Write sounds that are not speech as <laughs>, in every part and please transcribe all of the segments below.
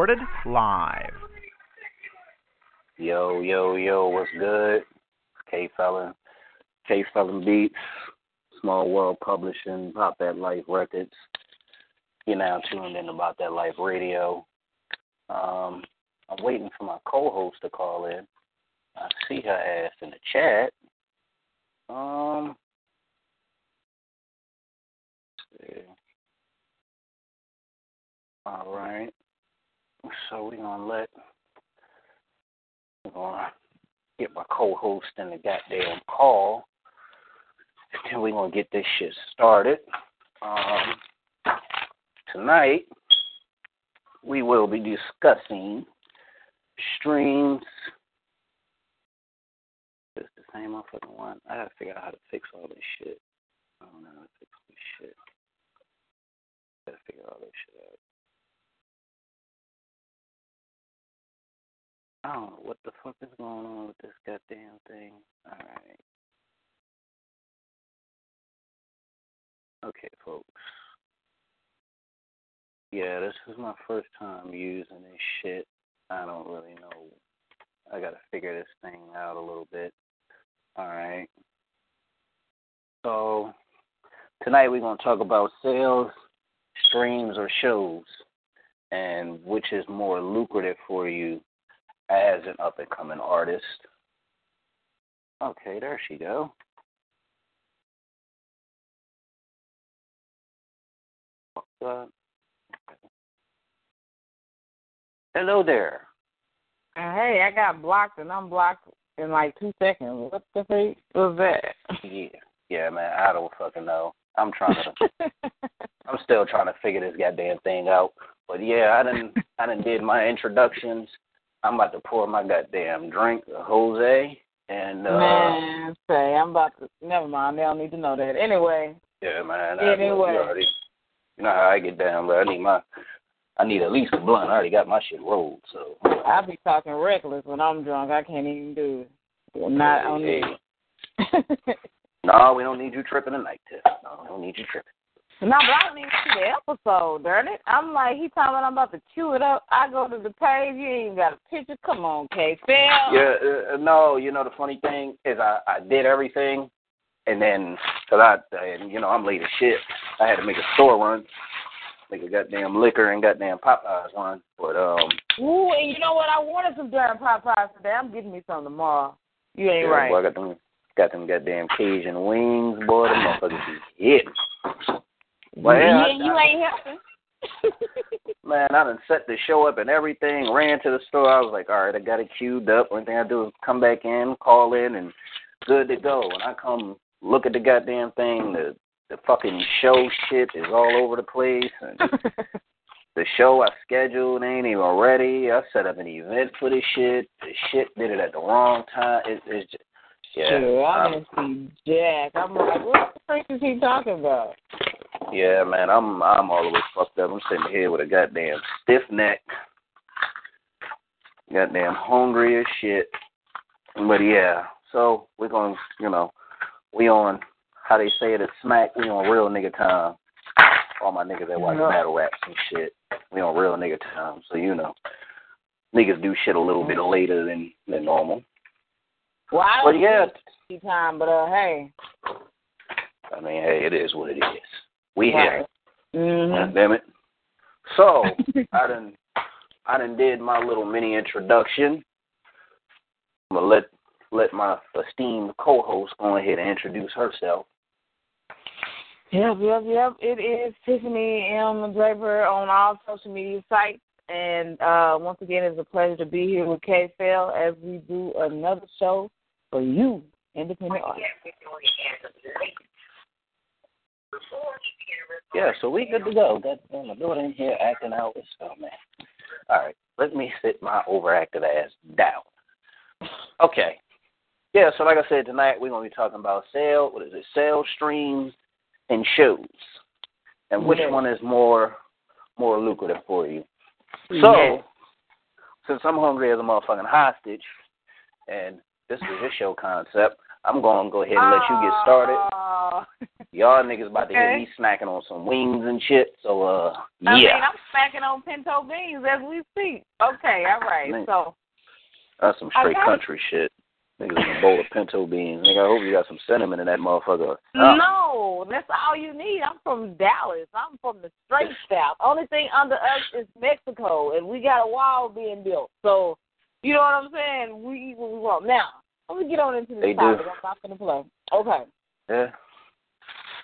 Recorded live. Yo, yo, yo, what's good? K Felon, K Felon Beats, Small World Publishing, Pop That Life Records. You're now tuned in About That Life Radio. Um, I'm waiting for my co-host to call in. I see her ass in the chat. Um. All right. So we're gonna let we're gonna get my co-host in the goddamn call, and then we're gonna get this shit started. Um, tonight we will be discussing streams. It's the same motherfucking one. I gotta figure out how to fix all this shit. I don't know how to fix this shit. Gotta figure all this shit out. I don't know what the fuck is going on with this goddamn thing. Alright. Okay, folks. Yeah, this is my first time using this shit. I don't really know. I gotta figure this thing out a little bit. Alright. So, tonight we're gonna talk about sales, streams, or shows, and which is more lucrative for you as an up and coming artist. Okay, there she go. Uh, hello there. Hey, I got blocked and I'm blocked in like two seconds. What the freak was that? Yeah, yeah, man. I don't fucking know. I'm trying to. <laughs> I'm still trying to figure this goddamn thing out. But yeah, I didn't. I didn't did my introductions. I'm about to pour my goddamn drink, Jose, and uh Man, say I'm about to. Never mind. They don't need to know that. Anyway. yeah, man. I, Anyway. you, already, you know how I get down, but I need my. I need at least a blunt. I already got my shit rolled, so. I be talking reckless when I'm drunk. I can't even do it. Not on Hey. <laughs> No, we don't need you tripping tonight, Tiff. No, we don't need you tripping. No, but I don't even see the episode, darn it. I'm like, he talking about I'm about to chew it up. I go to the page, you ain't even got a picture. Come on, K. Phil. Yeah, uh, no, you know the funny thing is I I did everything, and then cause I and you know I'm late as shit. I had to make a store run, make a goddamn liquor and goddamn Popeyes run. But um, Ooh, and you know what? I wanted some darn Popeyes today. I'm getting me some tomorrow. You ain't yeah, right. boy, I got them got them goddamn Cajun wings, boy. Them motherfuckers be hitting. Well, yeah, you ain't helping. <laughs> Man, I done set the show up and everything. Ran to the store. I was like, all right, I got it queued up. Only thing I do is come back in, call in, and good to go. And I come look at the goddamn thing, the the fucking show shit is all over the place. And <laughs> the show I scheduled ain't even ready. I set up an event for this shit. The shit did it at the wrong time. It, it's just, yeah. I I'm- didn't see Jack. I'm like, what the freak is he talking about? Yeah, man, I'm I'm all the way fucked up. I'm sitting here with a goddamn stiff neck, goddamn hungry as shit. But yeah, so we're gonna, you know, we on how they say it at Smack. We on real nigga time. All my niggas that watch Yeah. battle raps and shit. We on real nigga time. So you know, niggas do shit a little bit later than than normal. Well, I But yeah, time, but uh, hey. I mean, hey, it is what it is. We here. Mm-hmm. God damn it. So <laughs> I done I done did my little mini introduction. I'm gonna let let my esteemed co host go ahead and introduce herself. Yep, yep, yep. It is Tiffany M. Draper on all social media sites. And uh, once again, it's a pleasure to be here with K Phil as we do another show for you, independent artists. Yeah, so we good to go. Got my daughter in here acting out. Let's go, man. All right, let me sit my overactive ass down. Okay. Yeah, so like I said, tonight we're gonna be talking about sale. What is it? Sale streams and shows, and which Yes. one is more more lucrative for you? So, Yes. since I'm hungry as a motherfucking hostage, and this is your show concept, I'm gonna go ahead and let you get started. Y'all niggas about to hear me snacking on some wings and shit. So uh, I mean, I'm smacking on pinto beans as we speak. Okay, all right. Man. So, that's some straight got- country shit. Niggas in a bowl of pinto beans. Nigga, I hope you got some cinnamon in that motherfucker. Uh, no, that's all you need. I'm from Dallas. I'm from the straight <laughs> south. Only thing under us is Mexico, and we got a wall being built. So, you know what I'm saying? We eat what we want. Now, let me get on into this They do. topic. I'm not going to play. Okay. Yeah.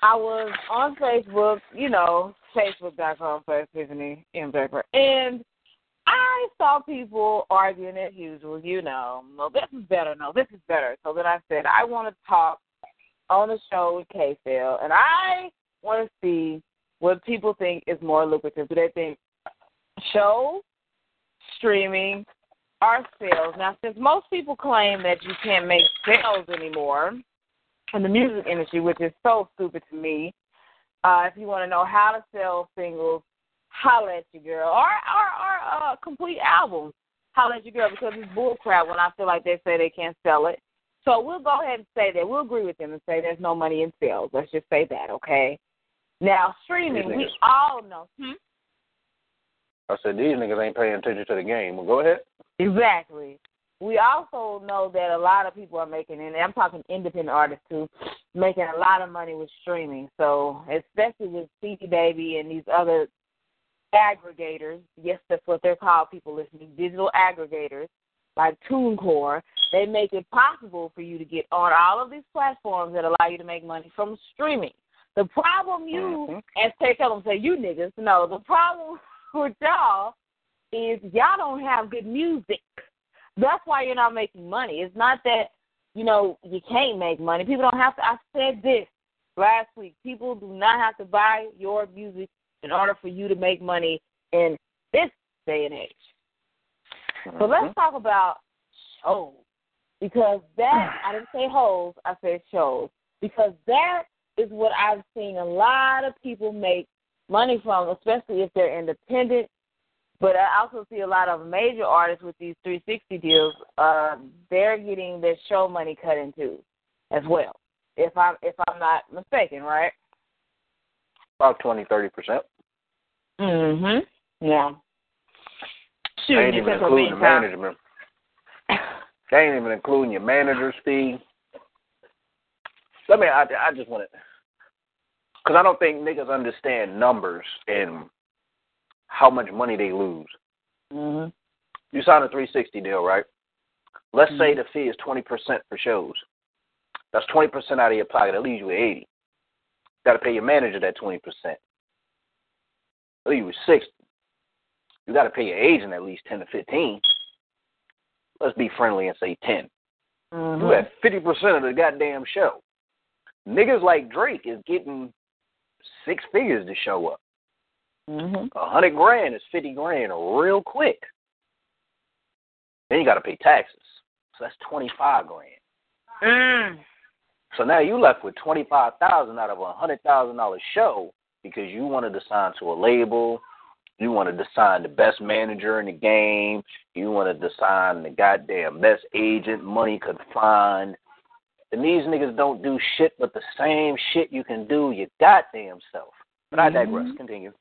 I was on Facebook, you know, Facebook.com slash Tiffany M. Draper, and I saw people arguing as usual, you know, no, this is better, no, this is better. So then I said, I want to talk on the show with K Phil, and I want to see what people think is more lucrative. Do they think show, streaming, or sales? Now, since most people claim that you can't make sales anymore, in the music industry, which is so stupid to me. Uh, if you want to know how to sell singles, holla at your girl, or or, or uh, complete albums, holla at your girl because it's bullcrap when I feel like they say they can't sell it. So we'll go ahead and say that. We'll agree with them and say there's no money in sales. Let's just say that, okay? Now streaming, we all know. Hmm? I said these niggas ain't paying attention to the game. Well, go ahead. Exactly. We also know that a lot of people are making, and I'm talking independent artists too, making a lot of money with streaming. So, especially with CD Baby and these other aggregators, yes, that's what they're called, people listening, digital aggregators like TuneCore, they make it possible for you to get on all of these platforms that allow you to make money from streaming. The problem you, Mhm. as Tay tell them, say you niggas, no, the problem <laughs> with y'all is y'all don't have good music. That's why you're not making money. It's not that, you know, you can't make money. People don't have to. I said this last week. People do not have to buy your music in order for you to make money in this day and age. So Mhm. let's talk about shows. Because that, <sighs> I didn't say hoes, I said shows. Because that is what I've seen a lot of people make money from, especially if they're independent. But I also see a lot of major artists with these 360 deals. Uh, they're getting their show money cut into as well. If I'm if I'm not mistaken, right? About twenty, thirty percent. Mhm. Yeah. Shoot, They ain't even including the management. They ain't even including your manager's fee. Let me. I, I just want to, because I don't think niggas understand numbers and how much money they lose. Mhm. You sign a 360 deal, right? Let's say Mm-hmm. the fee is 20% for shows. That's 20% out of your pocket. That leaves you with 80. Got to pay your manager that 20%. That leaves you with 60. You got to pay your agent at least 10 to 15. Let's be friendly and say 10. You Mhm. have 50% of the goddamn show. Niggas like Drake is getting six figures to show up. Mhm. A hundred grand is fifty grand real quick. Then you got to pay taxes, so that's twenty five grand. Mm. So now you left with twenty five thousand out of a hundred thousand dollar show because you wanted to sign to a label, you wanted to sign the best manager in the game, you wanted to sign the goddamn best agent money could find. And these niggas don't do shit but the same shit you can do your goddamn self. But I digress. Mhm. Continue.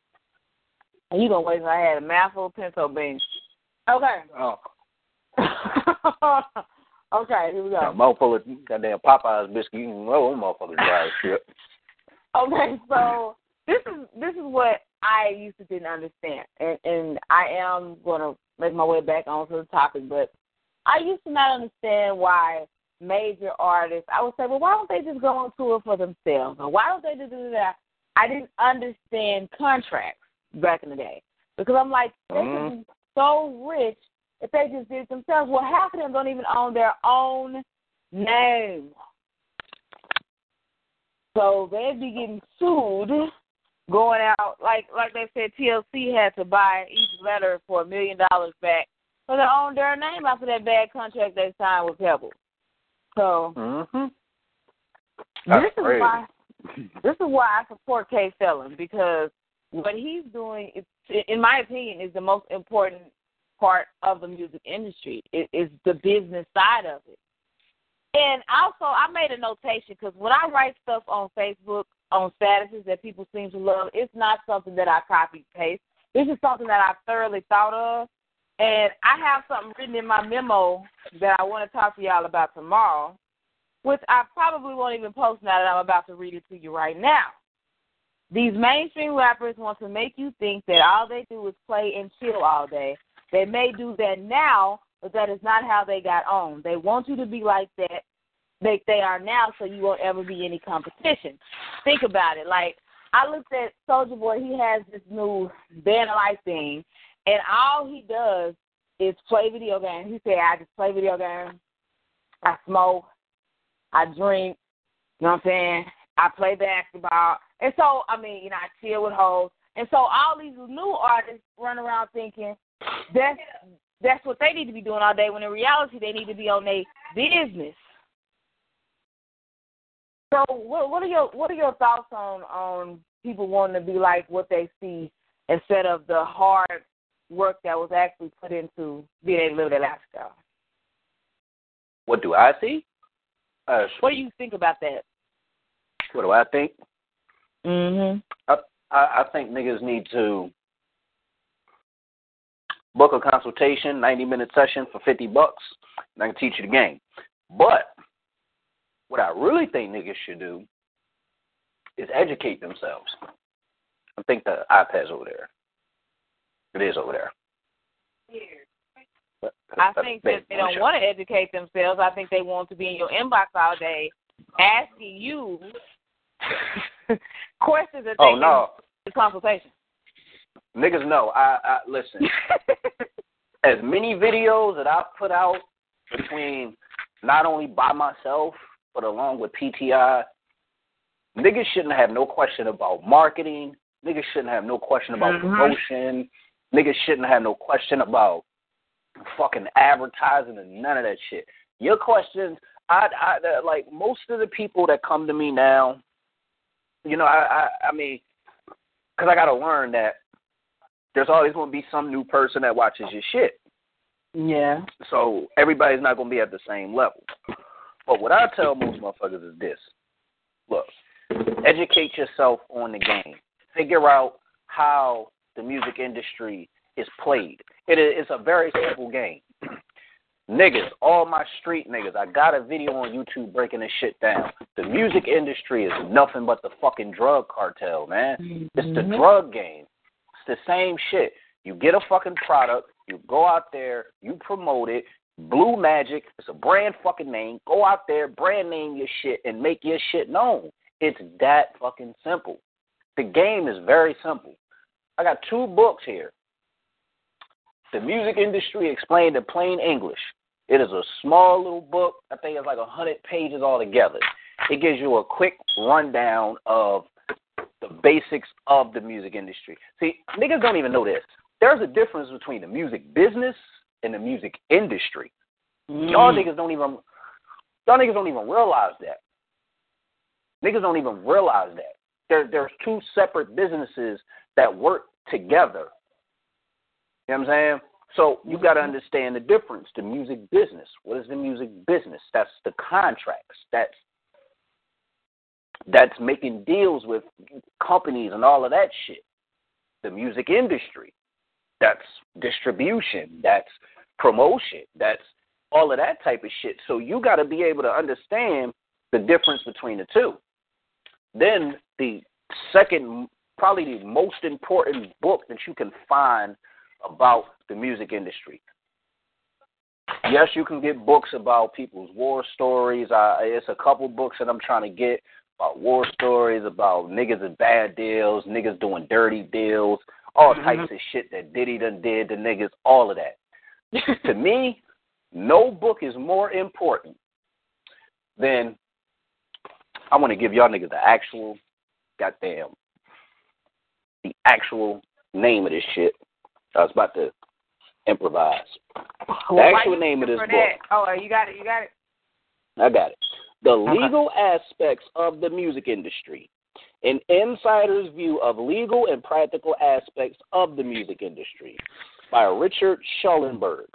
And you gonna wait till I had a mouthful of pinto beans. Okay. Oh. <laughs> okay, here we go. mouthful of goddamn Popeyes biscuit. You can roll them motherfuckers dry shit. Okay, so this is this is what I used to didn't understand, and and I am gonna make my way back onto the topic, but I used to not understand why major artists. I would say, well, why don't they just go on tour for themselves, or why don't they just do that? I didn't understand contracts back in the day because I'm like, they Mhm. could be so rich if they just did it themselves. Well, half of them don't even own their own name. So they'd be getting sued, going out like like they said. TLC had to buy each letter for a million dollars back, for their own their name after that bad contract they signed with Pebble. So Mm-hmm. this is crazy. why this is why I support K Felon because what he's doing, is, in my opinion, is the most important part of the music industry. It is the business side of it. And also, I made a notation because when I write stuff on Facebook on statuses that people seem to love, it's not something that I copy paste. This is something that I've thoroughly thought of, and I have something written in my memo that I want to talk to y'all about tomorrow which I probably won't even post now that I'm about to read it to you right now. These mainstream rappers want to make you think that all they do is play and chill all day. They may do that now, but that is not how they got on. They want you to be like that they they are now so you won't ever be any competition. Think about it. Like I looked at Soulja Boy, he has this new band life thing and all he does is play video games. He said, I just play video games, I smoke, I drink, you know what I'm saying? I play basketball. And so, I mean, you know, I chill with hoes. And so all these new artists run around thinking that's that's what they need to be doing all day when in reality they need to be on their business. So what what are your what are your thoughts on on people wanting to be like what they see instead of the hard work that was actually put into being able to live that lifestyle? What do I see? Uh, What do you think about that? what do I think? Mhm. I, I think niggas need to book a consultation, ninety minute session for fifty bucks, and I can teach you the game. But what I really think niggas should do is educate themselves. I think the iPad's over there. It is over there. But- I think that they don't want to educate themselves. I think they want to be in your inbox all day asking you <laughs> questions that they Oh no, the consultation. niggas know. I, I listen. <laughs> as many videos that I've put out between not only by myself but along with PTI, niggas shouldn't have no question about marketing. Niggas shouldn't have no question about Mhm. promotion. Niggas shouldn't have no question about fucking advertising and none of that shit. Your questions, I, I like most of the people that come to me now. You know, I, I, I mean, because I got to learn that there's always going to be some new person that watches your shit. Yeah. So everybody's not going to be at the same level. But what I tell most motherfuckers is this: look, educate yourself on the game. Figure out how the music industry is played. It is it's a very simple game. Niggas, all my street niggas, I got a video on YouTube breaking this shit down. The music industry is nothing but the fucking drug cartel, man. It's the Mhm. drug game. It's the same shit. You get a fucking product, you go out there, you promote it. Blue Magic, it's a brand fucking name. Go out there, brand name your shit, and make your shit known. It's that fucking simple. The game is very simple. I got two books here. The Music Industry Explained in Plain English. It is a small little book. I think it's like a hundred pages altogether. It gives you a quick rundown of the basics of the music industry. See, niggas don't even know this. There's a difference between the music business and the music industry. Y'all Mm. niggas don't even y'all niggas don't even realize that. Niggas don't even realize that. There there's two separate businesses that work together. You know what I'm saying? So you gotta mm-hmm. understand the difference. The music business. What is the music business? That's the contracts. That's that's making deals with companies and all of that shit. The music industry. That's distribution. That's promotion. That's all of that type of shit. So you got to be able to understand the difference between the two. Then the second, probably the most important book that you can find about the music industry. Yes, you can get books about people's war stories. Uh, it's a couple books that I'm trying to get about war stories, about niggas and bad deals, niggas doing dirty deals, all Mhm. types of shit that Diddy done did to niggas, all of that. to me, no book is more important than I want to give y'all niggas the actual, goddamn, the actual name of this shit. I was about to improvise. The Well, actual name of this book. that? Oh, you got it. You got it. I got it. The Okay. legal aspects of the music industry. An insider's view of legal and practical aspects of the music industry by Richard Schulenberg.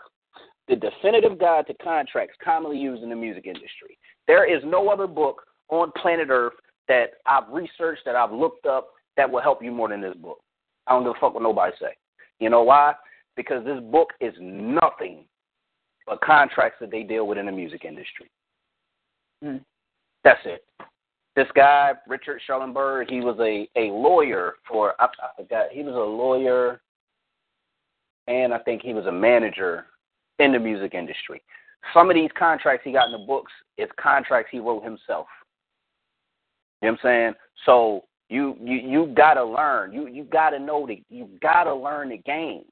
The definitive guide to contracts commonly used in the music industry. There is no other book on planet Earth that I've researched, that I've looked up, that will help you more than this book. I don't give a fuck what nobody say. You know why? Because this book is nothing but contracts that they deal with in the music industry. Mm. That's it. This guy, Richard Schulenberg, he was a, a lawyer for I, I forgot he was a lawyer and I think he was a manager in the music industry. Some of these contracts he got in the books is contracts he wrote himself. You know what I'm saying? So you you you gotta learn. You you gotta know the you gotta learn the game.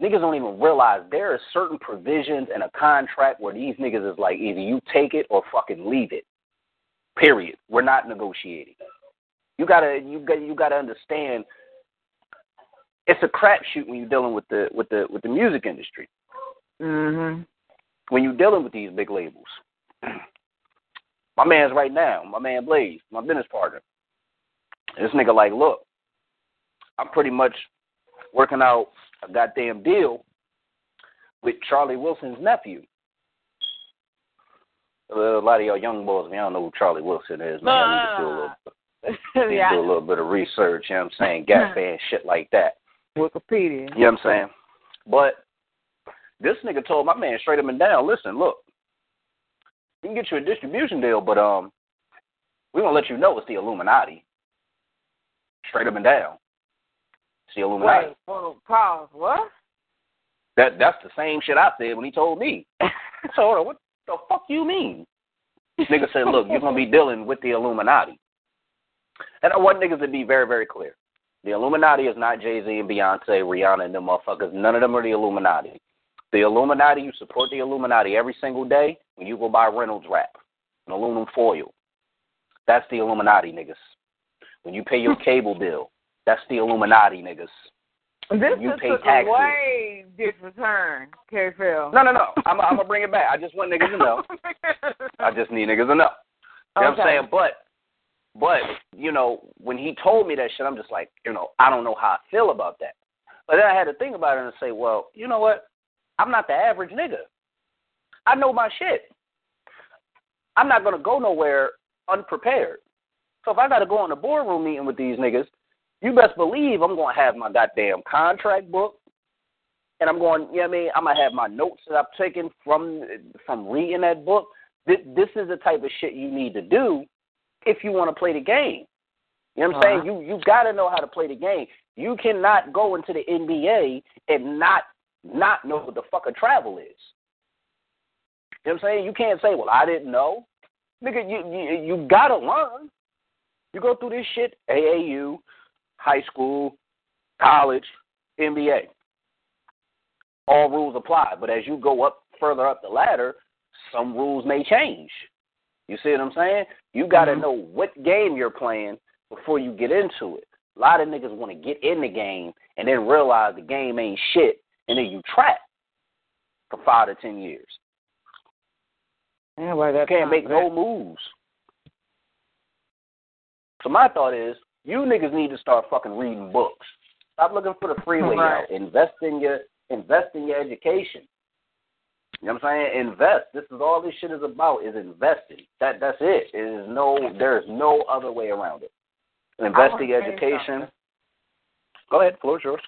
Niggas don't even realize there are certain provisions in a contract where these niggas is like either you take it or fucking leave it. Period. We're not negotiating. You gotta you got you gotta understand it's a crapshoot when you're dealing with the with the with the music industry. Mhm. When you're dealing with these big labels. <clears throat> My man's right now, my man Blaze, my business partner. This nigga like, look, I'm pretty much working out a goddamn deal with Charlie Wilson's nephew. A lot of y'all young boys, man, I don't know who Charlie Wilson is. Man, I need to do a little, yeah. <laughs> do a little bit of research. You know what I'm saying? Gap <laughs> fan shit like that. Wikipedia. You know what I'm saying? But this nigga told my man straight up and down, listen, look, we can get you a distribution deal, but um, we're gonna let you know it's the Illuminati. Straight up and down. It's the Illuminati. Wait, on, pause. What? That that's the same shit I said when he told me. <laughs> So what the fuck you mean? Nigga said, look, you're gonna be dealing with the Illuminati. And I want niggas to be very, very clear. The Illuminati is not Jay Z and Beyonce, Rihanna, and them motherfuckers. None of them are the Illuminati. The Illuminati, you support the Illuminati every single day when you go buy Reynolds wrap and aluminum foil. That's the Illuminati, niggas. When you pay your cable bill, that's the Illuminati, niggas. This You pay took taxes. a way different turn, K. Phil. No, no, no. I'm, I'm gonna bring it back. I just want niggas to know. <laughs> I just need niggas to know. You know what I'm saying? But, but you know, when he told me that shit, I'm just like, you know, I don't know how I feel about that. But then I had to think about it and say, well, you know what? I'm not the average nigga. I know my shit. I'm not gonna go nowhere unprepared. So if I gotta go on a boardroom meeting with these niggas, you best believe I'm gonna have my goddamn contract book, and I'm going, you know what I mean? I'm gonna have my notes that I've taken from from reading that book. This, this is the type of shit you need to do if you want to play the game. You know what I'm Uh-huh. saying? You you got to know how to play the game. You cannot go into the NBA and not not know what the fuck a travel is. You know what I'm saying? You can't say, "Well, I didn't know." Nigga, you you, you got to learn. You go through this shit AAU, high school, college, NBA. All rules apply, but as you go up further up the ladder, some rules may change. You see what I'm saying? You got to Mhm. know what game you're playing before you get into it. A lot of niggas want to get in the game and then realize the game ain't shit, and then you trap for five to ten years. Yeah, well, You can't make bad. no moves. So my thought is, you niggas need to start fucking reading books. Stop looking for the freeway Right. out. Invest in your invest in your education. You know what I'm saying? Invest. This is all this shit is about is investing. That that's it. It is no there is no other way around it. Invest in your education. Go ahead, floor yours.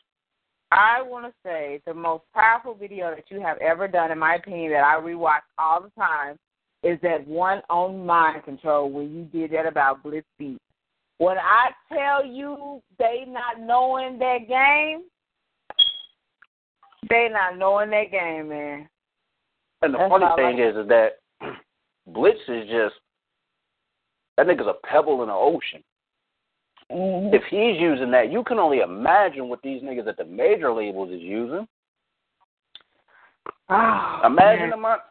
I want to say the most powerful video that you have ever done, in my opinion, that I rewatch all the time, is that one on mind control when you did that about Blitz Beat. When I tell you they not knowing that game, they not knowing that game, man. And the That's funny thing like is, is that <clears throat> Blitz is just that nigga's a pebble in the ocean. Mm-hmm. If he's using that, you can only imagine what these niggas at the major labels is using. Oh, Imagine man. the mind.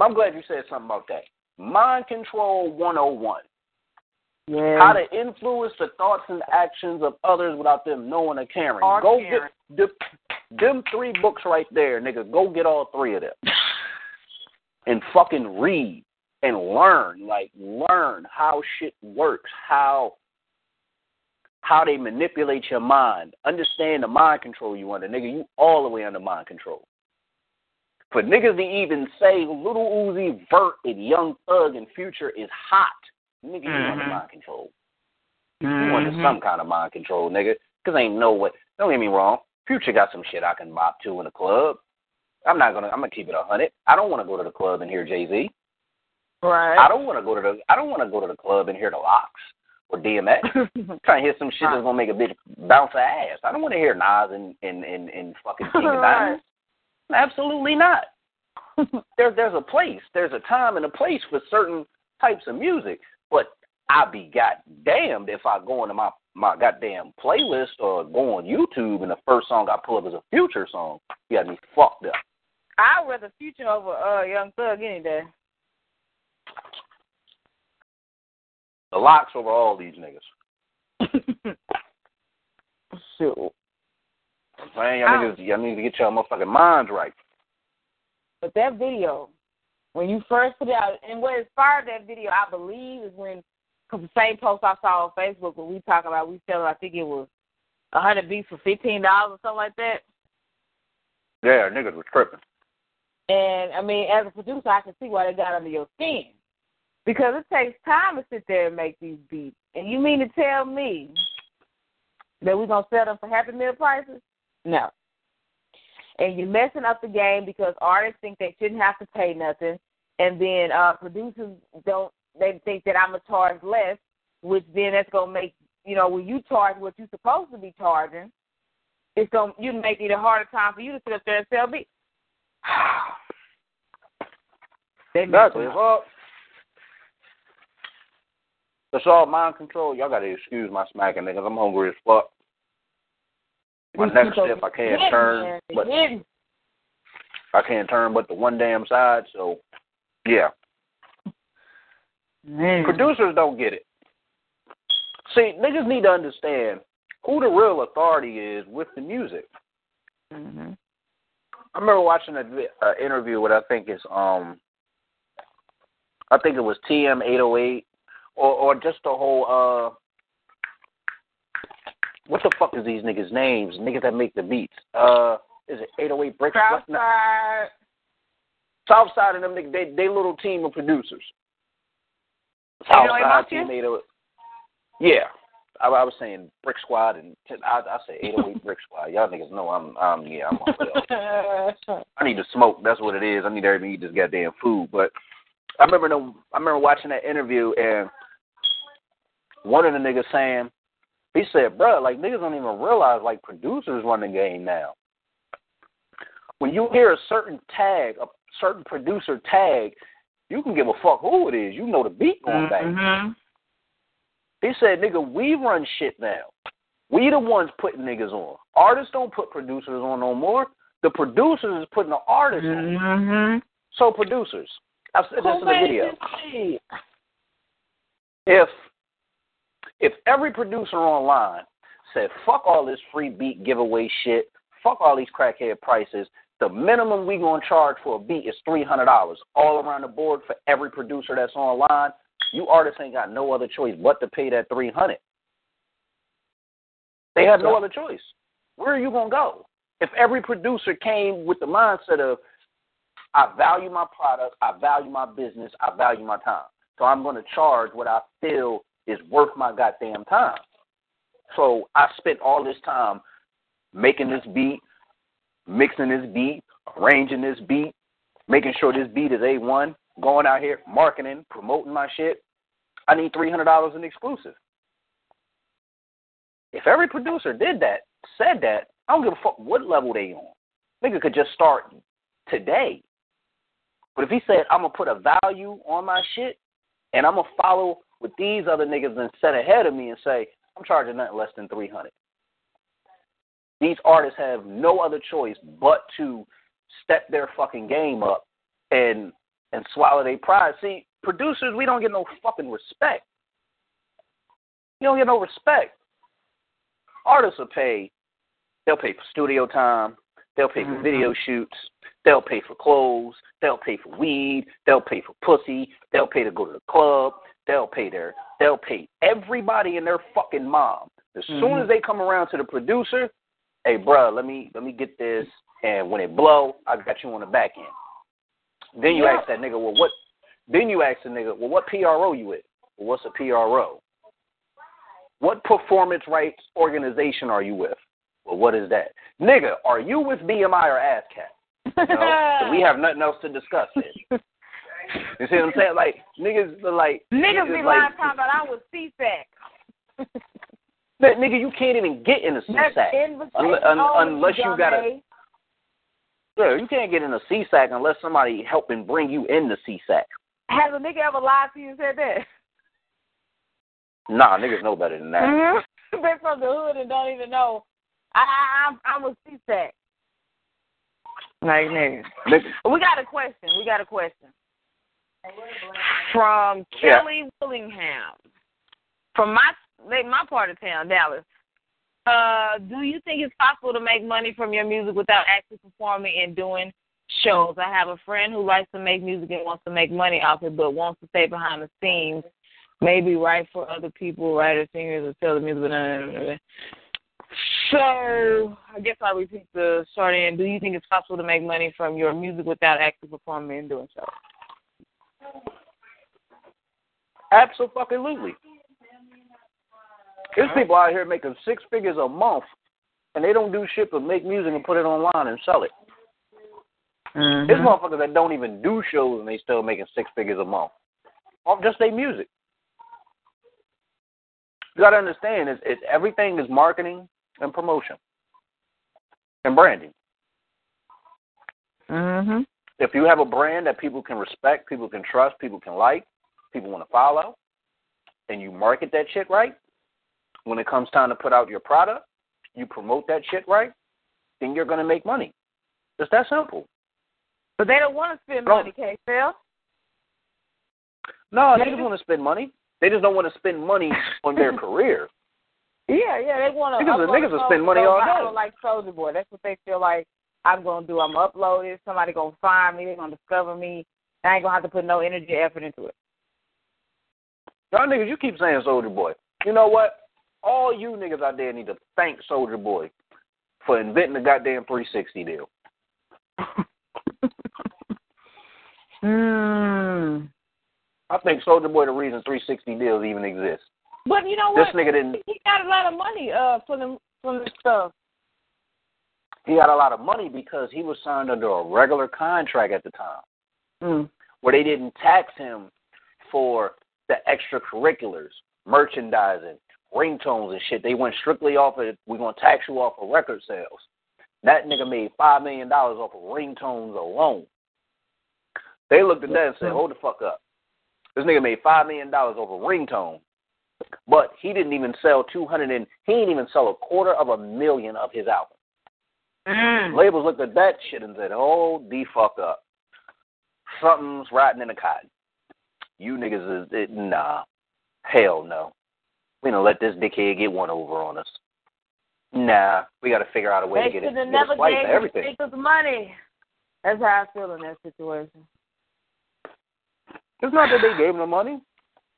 I'm glad you said something about that. Mind control 101. Yeah. How to influence the thoughts and actions of others without them knowing or caring. Or Go caring. get the, them three books right there, nigga. Go get all three of them <laughs> and fucking read and learn. Like learn how shit works, how how they manipulate your mind. Understand the mind control you under, nigga. You all the way under mind control. For niggas to even say Lil Uzi Vert and Young Thug and Future is hot, nigga, you under Mhm. mind control. You under some kind of mind control, nigga. Cause ain't no way. Don't get me wrong. Future got some shit I can bop to in the club. I'm not gonna. I'm gonna keep it a hundred. I don't want to go to the club and hear Jay Z. Right. I don't want to go to the. I don't want to go to the club and hear the LOX or DMX. <laughs> Trying to hear some shit that's gonna make a bitch bounce her ass. I don't want to hear Nas and and and, and fucking King Right. Absolutely not. <laughs> There's there's a place. There's a time and a place for certain types of music. But I'd be goddamned if I go into my my goddamn playlist or go on YouTube and the first song I pull up is a Future song. You got me fucked up. I'd rather Future over uh Young Thug any day. The LOX over all these niggas. <laughs> Shoot. I'm saying y'all niggas, y'all need to get y'all motherfucking minds right. But that video, when you first put it out, and what inspired that video, I believe, is when, cause the same post I saw on Facebook when we talk about, we selling, I think it was a hundred beats for fifteen dollars or something like that. Yeah, niggas was tripping. And I mean, as a producer, I can see why they got under your skin because it takes time to sit there and make these beats. And you mean to tell me that we're gonna sell them for Happy Meal prices? No. And you're messing up the game because artists think they shouldn't have to pay nothing, and then uh producers don't. They think that I'm gonna charge less, which then that's gonna make you know when you charge what you're supposed to be charging, it's gonna you make it a harder time for you to sit up there and sell beats. <sighs> They Exactly. them It's all, mind control. Y'all gotta excuse my smacking niggas. I'm hungry as fuck. My next step, I can't turn, but. I can't turn but the one damn side. So, yeah. Man. Producers don't get it. See, niggas need to understand who the real authority is with the music. hmm I remember watching an uh, interview with I think it's um I think it was TM eight oh eight or or just the whole uh what the fuck is these niggas names? Niggas that make the beats. Uh is it eight oh eight bricks? Southside. Southside and them niggas they they little team of producers. Southside team oh Yeah. I, I was saying Brick Squad and I I say eight oh eight <laughs> Brick Squad. Y'all niggas know I'm I'm yeah, I'm on <laughs> I need to smoke. That's what it is. I need everybody to eat this goddamn food. But I remember the, I remember watching that interview and one of the niggas saying, he said, "Bruh, like niggas don't even realize like producers run the game now. When you hear a certain tag, a certain producer tag, you can give a fuck who it is. You know the beat going back. hmm He said, nigga, we run shit now. We the ones putting niggas on. Artists don't put producers on no more. The producers is putting the artists on. hmm So producers, I've said this in the video. If if every producer online said fuck all this free beat giveaway shit, fuck all these crackhead prices, the minimum we gonna charge for a beat is three hundred dollars all around the board for every producer that's online. You artists ain't got no other choice but to pay that three hundred. They have no other choice. Where are you gonna go? If every producer came with the mindset of I value my product, I value my business, I value my time. So I'm going to charge what I feel is worth my goddamn time. So I spent all this time making this beat, mixing this beat, arranging this beat, making sure this beat is A1, going out here, marketing, promoting my shit. I need $300 in exclusive. If every producer did that, said that, I don't give a fuck what level they on. Nigga could just start today. But if he said, I'm going to put a value on my shit and I'm going to follow with these other niggas and set ahead of me and say, I'm charging nothing less than 300 These artists have no other choice but to step their fucking game up and and swallow their pride. See, producers, we don't get no fucking respect. You don't get no respect. Artists will pay. They'll pay for studio time. They'll pay for Mhm. video shoots. They'll pay for clothes. They'll pay for weed. They'll pay for pussy. They'll pay to go to the club. They'll pay their. They'll pay everybody and their fucking mom. As soon Mhm. as they come around to the producer, hey, bruh, let me let me get this, and when it blow, I got you on the back end. Then you Yeah. ask that nigga, well, what? Then you ask the nigga, well, what PRO you with? Well, what's a PRO? What performance rights organization are you with? Well, what is that? Nigga, are you with BMI or ASCAP? No, we <laughs> have nothing else to discuss. You see what I'm saying? Like niggas, like Niggas be like, lying talking about I was SESAC. <laughs> N- nigga, you can't even get in a SESAC. invitation un- unless you got a-. Yeah, you can't get in a SESAC unless somebody helping bring you in the SESAC. Has a nigga ever lied to you and said that? Nah, niggas know better than that. Mm-hmm. <laughs> They're from the hood and don't even know. I, I I'm I'm a SESAC. Like nigga. Nigga, We got a question. We got a question. From Yeah. Kelly Willingham. From my my part of town, Dallas. Uh, do you think it's possible to make money from your music without actually performing and doing shows? I have a friend who likes to make music and wants to make money off it, but wants to stay behind the scenes, maybe write for other people, writers, singers, or sell the music. Blah, blah, blah. So I guess I'll repeat the short end. Do you think it's possible to make money from your music without actually performing and doing shows? absolutely. There's people out here making six figures a month, and they don't do shit but make music and put it online and sell it. Mm-hmm. There's motherfuckers that don't even do shows and they still making six figures a month off just their music. You gotta understand, it's, it's everything is marketing and promotion and branding. Mhm. If you have a brand that people can respect, people can trust, people can like, people want to follow, and you market that shit right, when it comes time to put out your product, you promote that shit right, then you're gonna make money. It's that simple. But they don't want to spend money, K. Phil. No, They they just just- want to spend money. They just don't want to spend money on their <laughs> career. Yeah, yeah, they want to. Niggas- niggas will spend money all day. Like Soulja Boy, that's what they feel like I'm gonna do. I'm gonna. Somebody gonna find me. They're gonna discover me. I ain't gonna have to put no energy, effort into it. Y'all niggas, you keep saying Soulja Boy. You know what? All you niggas out there need to thank Soulja Boy for inventing the goddamn 360 deal. <laughs> Hmm. I think Soulja Boy the reason 360 deals even exist. But you know what? This nigga didn't. He got a lot of money uh from them from this stuff. He got a lot of money because he was signed under a regular contract at the time, Mm. where they didn't tax him for the extracurriculars, merchandising, ringtones and shit. They went strictly off of we're gonna tax you off of record sales. That nigga made five million dollars off of ringtones alone. They looked at that and said, "Hold the fuck up." This nigga made five million dollars off of ringtone, but he didn't even sell two hundred and he didn't even sell a quarter of a million of his album. Mm. Labels looked at that shit and said, "Hold the fuck up. Something's rotten in the cotton. You niggas is it, nah, hell no. We don't let this dickhead get one over on us. Nah, we got to figure out a way They to get it. should have Get never a slice gave of him everything. niggas money. That's how I feel in that situation. It's not that they gave him the money.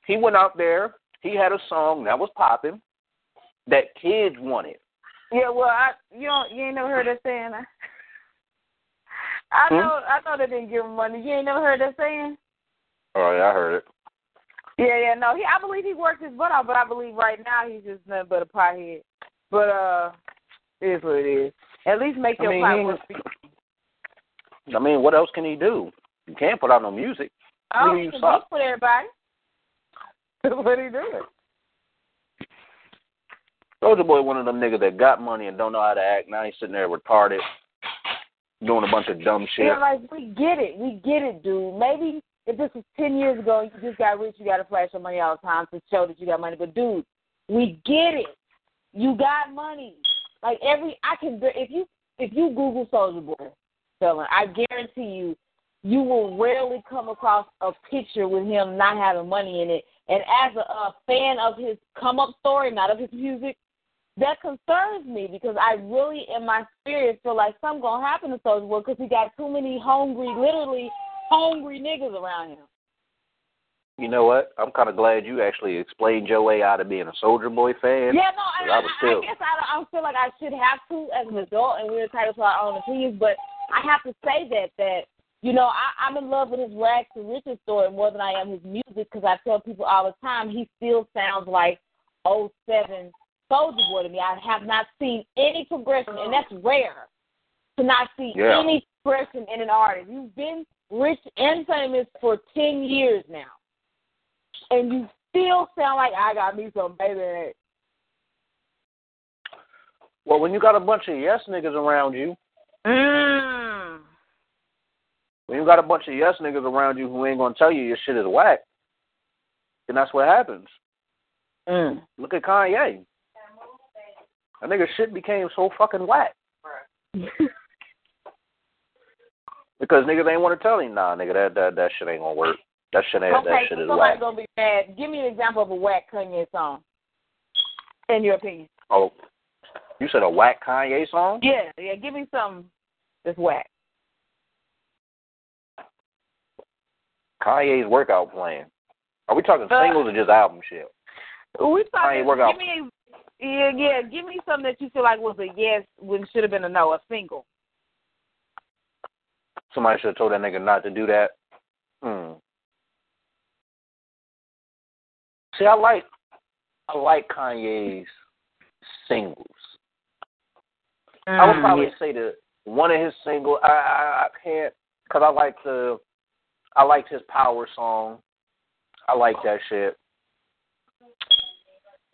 He went out there. He had a song that was popping that kids wanted. Yeah, well, I you don't you ain't never heard that saying. <laughs> I Hmm? know I know they didn't give him money. You ain't never heard that saying. Oh yeah, I heard it. Yeah, yeah, no. He I believe he worked his butt off, but I believe right now he's just nothing but a pothead. But uh, it is what it is. At least make I your mean, pot he work. I mean, what else can he do? You can't put out no music. Oh, he can beat for everybody. <laughs> What he doing. Soulja Boy, one of them niggas that got money and don't know how to act. Now he's sitting there retarded, doing a bunch of dumb shit. Yeah, like we get it, we get it, dude. Maybe if this was ten years ago, you just got rich, you got to flash your money all the time to show that you got money. But dude, we get it. You got money. Like every, I can if you if you Google Soulja Boy selling, I guarantee you, you will rarely come across a picture with him not having money in it And as a, a fan of his come up story, not of his music, that concerns me because I really, in my spirit, feel like something gonna happen to Soulja Boy because he got too many hungry, literally hungry niggas around him. You know what? I'm kind of glad you actually explained your way out of being a Soulja Boy fan. Yeah, no, I, I, was still... I guess I, I feel like I should have to as an adult, and we're entitled to our own opinions. But I have to say that that you know I, I'm in love with his rags to riches story more than I am his music because I tell people all the time he still sounds like 07 Soulja Boy to me. I have not seen any progression, and that's rare to not see yeah. any progression in an artist. You've been rich and famous for ten years now and you still sound like I got me some baby. Well, when you got a bunch of yes niggas around you, mm. when you got a bunch of yes niggas around you who ain't gonna tell you your shit is whack, then that's what happens. Mm. Look at Kanye. That nigga shit became so fucking whack. <laughs> because niggas ain't want to tell him, nah, nigga, that that that shit ain't gonna work. That shit ain't okay, that shit so is somebody's whack. gonna be mad. Give me an example of a whack Kanye song. In your opinion. Oh, you said a whack Kanye song? Yeah, yeah. Give me some that's whack. Kanye's workout plan. Are we talking Uh, singles or just album shit? We talking. Kanye workout. Give me, yeah, yeah. Give me something that you feel like was a yes when should have been a no, a single. Somebody should have told that nigga not to do that. Hmm. See, I like I like Kanye's singles. I would probably Mm, say that one of his singles. I I, I can't because I like the I liked his power song. I like that shit.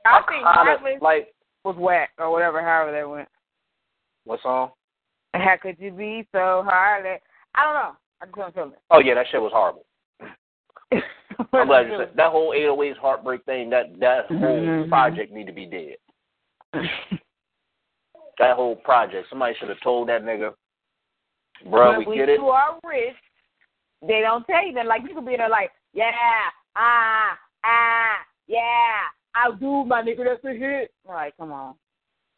I I think kinda Heartless like was whack or whatever, however that went. what song? How could you be so heartless? I don't know. I just don't feel it. Oh yeah, that shit was horrible. <laughs> I'm glad you said that whole 808s heartbreak thing. That that whole Mhm. project need to be dead. That whole project. Somebody should have told that nigga, bro, we when get it. you are rich, they don't tell you that. Like you could be in there like, yeah, ah, ah, yeah, I'll do my nigga. That's a hit. Like, come on,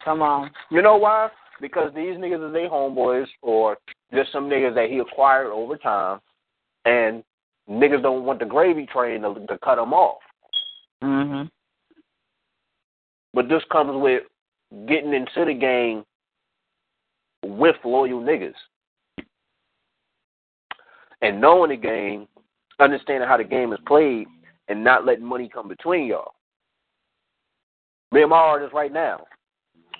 come on. You know why? Because these niggas are they homeboys or just some niggas that he acquired over time, and niggas don't want the gravy train to, to cut them off. Mhm. But this comes with getting into the game with loyal niggas. And knowing the game, understanding how the game is played, and not letting money come between y'all. Me and my artists right now,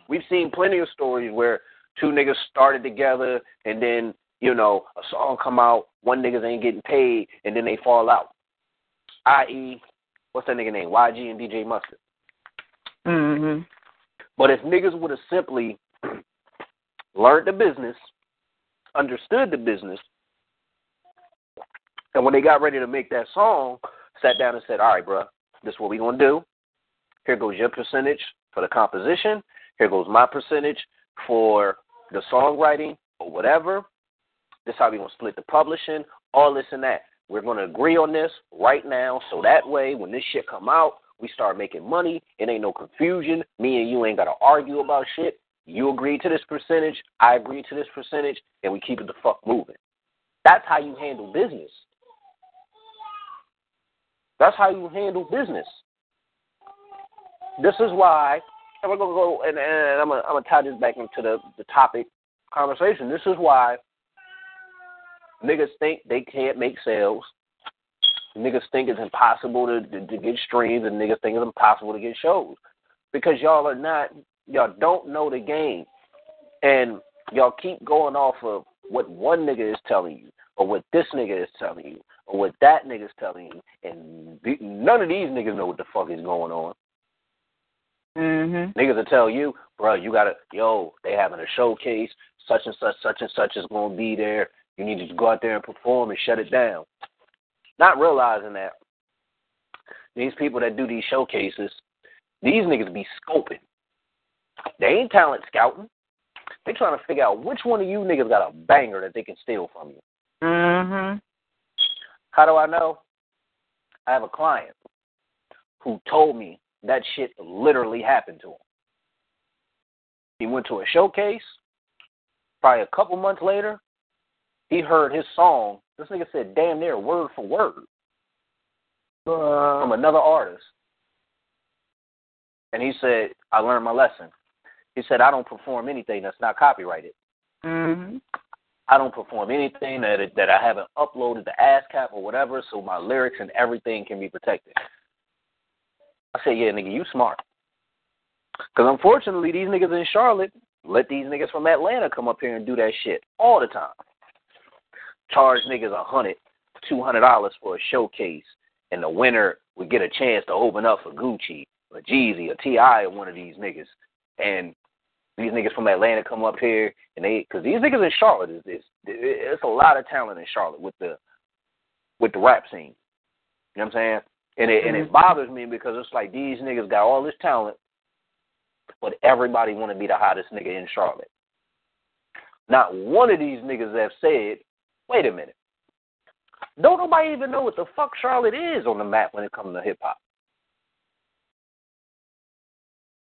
we've seen plenty of stories where two niggas started together and then, you know, a song come out, one niggas ain't getting paid, and then they fall out. I.e., what's that nigga name? YG and DJ Mustard. Mm-hmm. But if niggas would have simply <clears throat> learned the business, understood the business, and when they got ready to make that song, sat down and said, "All right, bro, this is what we gonna do. Here goes your percentage for the composition. Here goes my percentage for the songwriting or whatever. This is how we gonna split the publishing, all this and that. We're gonna agree on this right now, so that way when this shit come out, we start making money. It ain't no confusion. Me and you ain't gotta argue about shit. You agree to this percentage, I agree to this percentage, and we keep it the fuck moving. That's how you handle business. That's how you handle business. This is why, and we're gonna go, and, and I'm gonna, I'm gonna tie this back into the the topic conversation. This is why niggas think they can't make sales. Niggas think it's impossible to, to, to get streams, and niggas think it's impossible to get shows because y'all are not, y'all don't know the game, and y'all keep going off of what one nigga is telling you, or what this nigga is telling you, or what that nigga's telling you, and none of these niggas know what the fuck is going on. Mhm. Niggas will tell you, bro, you gotta, yo, they having a showcase, such and such, such and such is gonna be there. You need to go out there and perform and shut it down. Not realizing that these people that do these showcases, these niggas be scoping. They ain't talent scouting. They trying to figure out which one of you niggas got a banger that they can steal from you. Mhm. How do I know? I have a client who told me that shit literally happened to him. He went to a showcase. Probably a couple months later, he heard his song. This nigga said damn near word for word Uh, from another artist. And he said, I learned my lesson. He said, I don't perform anything that's not copyrighted. mm-hmm. I don't perform anything that that I haven't uploaded to ASCAP or whatever, so my lyrics and everything can be protected. I said, yeah, nigga, you smart. Because unfortunately, these niggas in Charlotte let these niggas from Atlanta come up here and do that shit all the time. Charge niggas a hundred, two hundred dollars for a showcase, and the winner would get a chance to open up for Gucci or Jeezy or T.I. or one of these niggas. And these niggas from Atlanta come up here and they, because these niggas in Charlotte is, is it's a lot of talent in Charlotte with the with the rap scene. You know what I'm saying? And it and it mm-hmm. bothers me because it's like these niggas got all this talent, but everybody want to be the hottest nigga in Charlotte. Not one of these niggas have said, "Wait a minute, don't nobody even know what the fuck Charlotte is on the map when it comes to hip hop."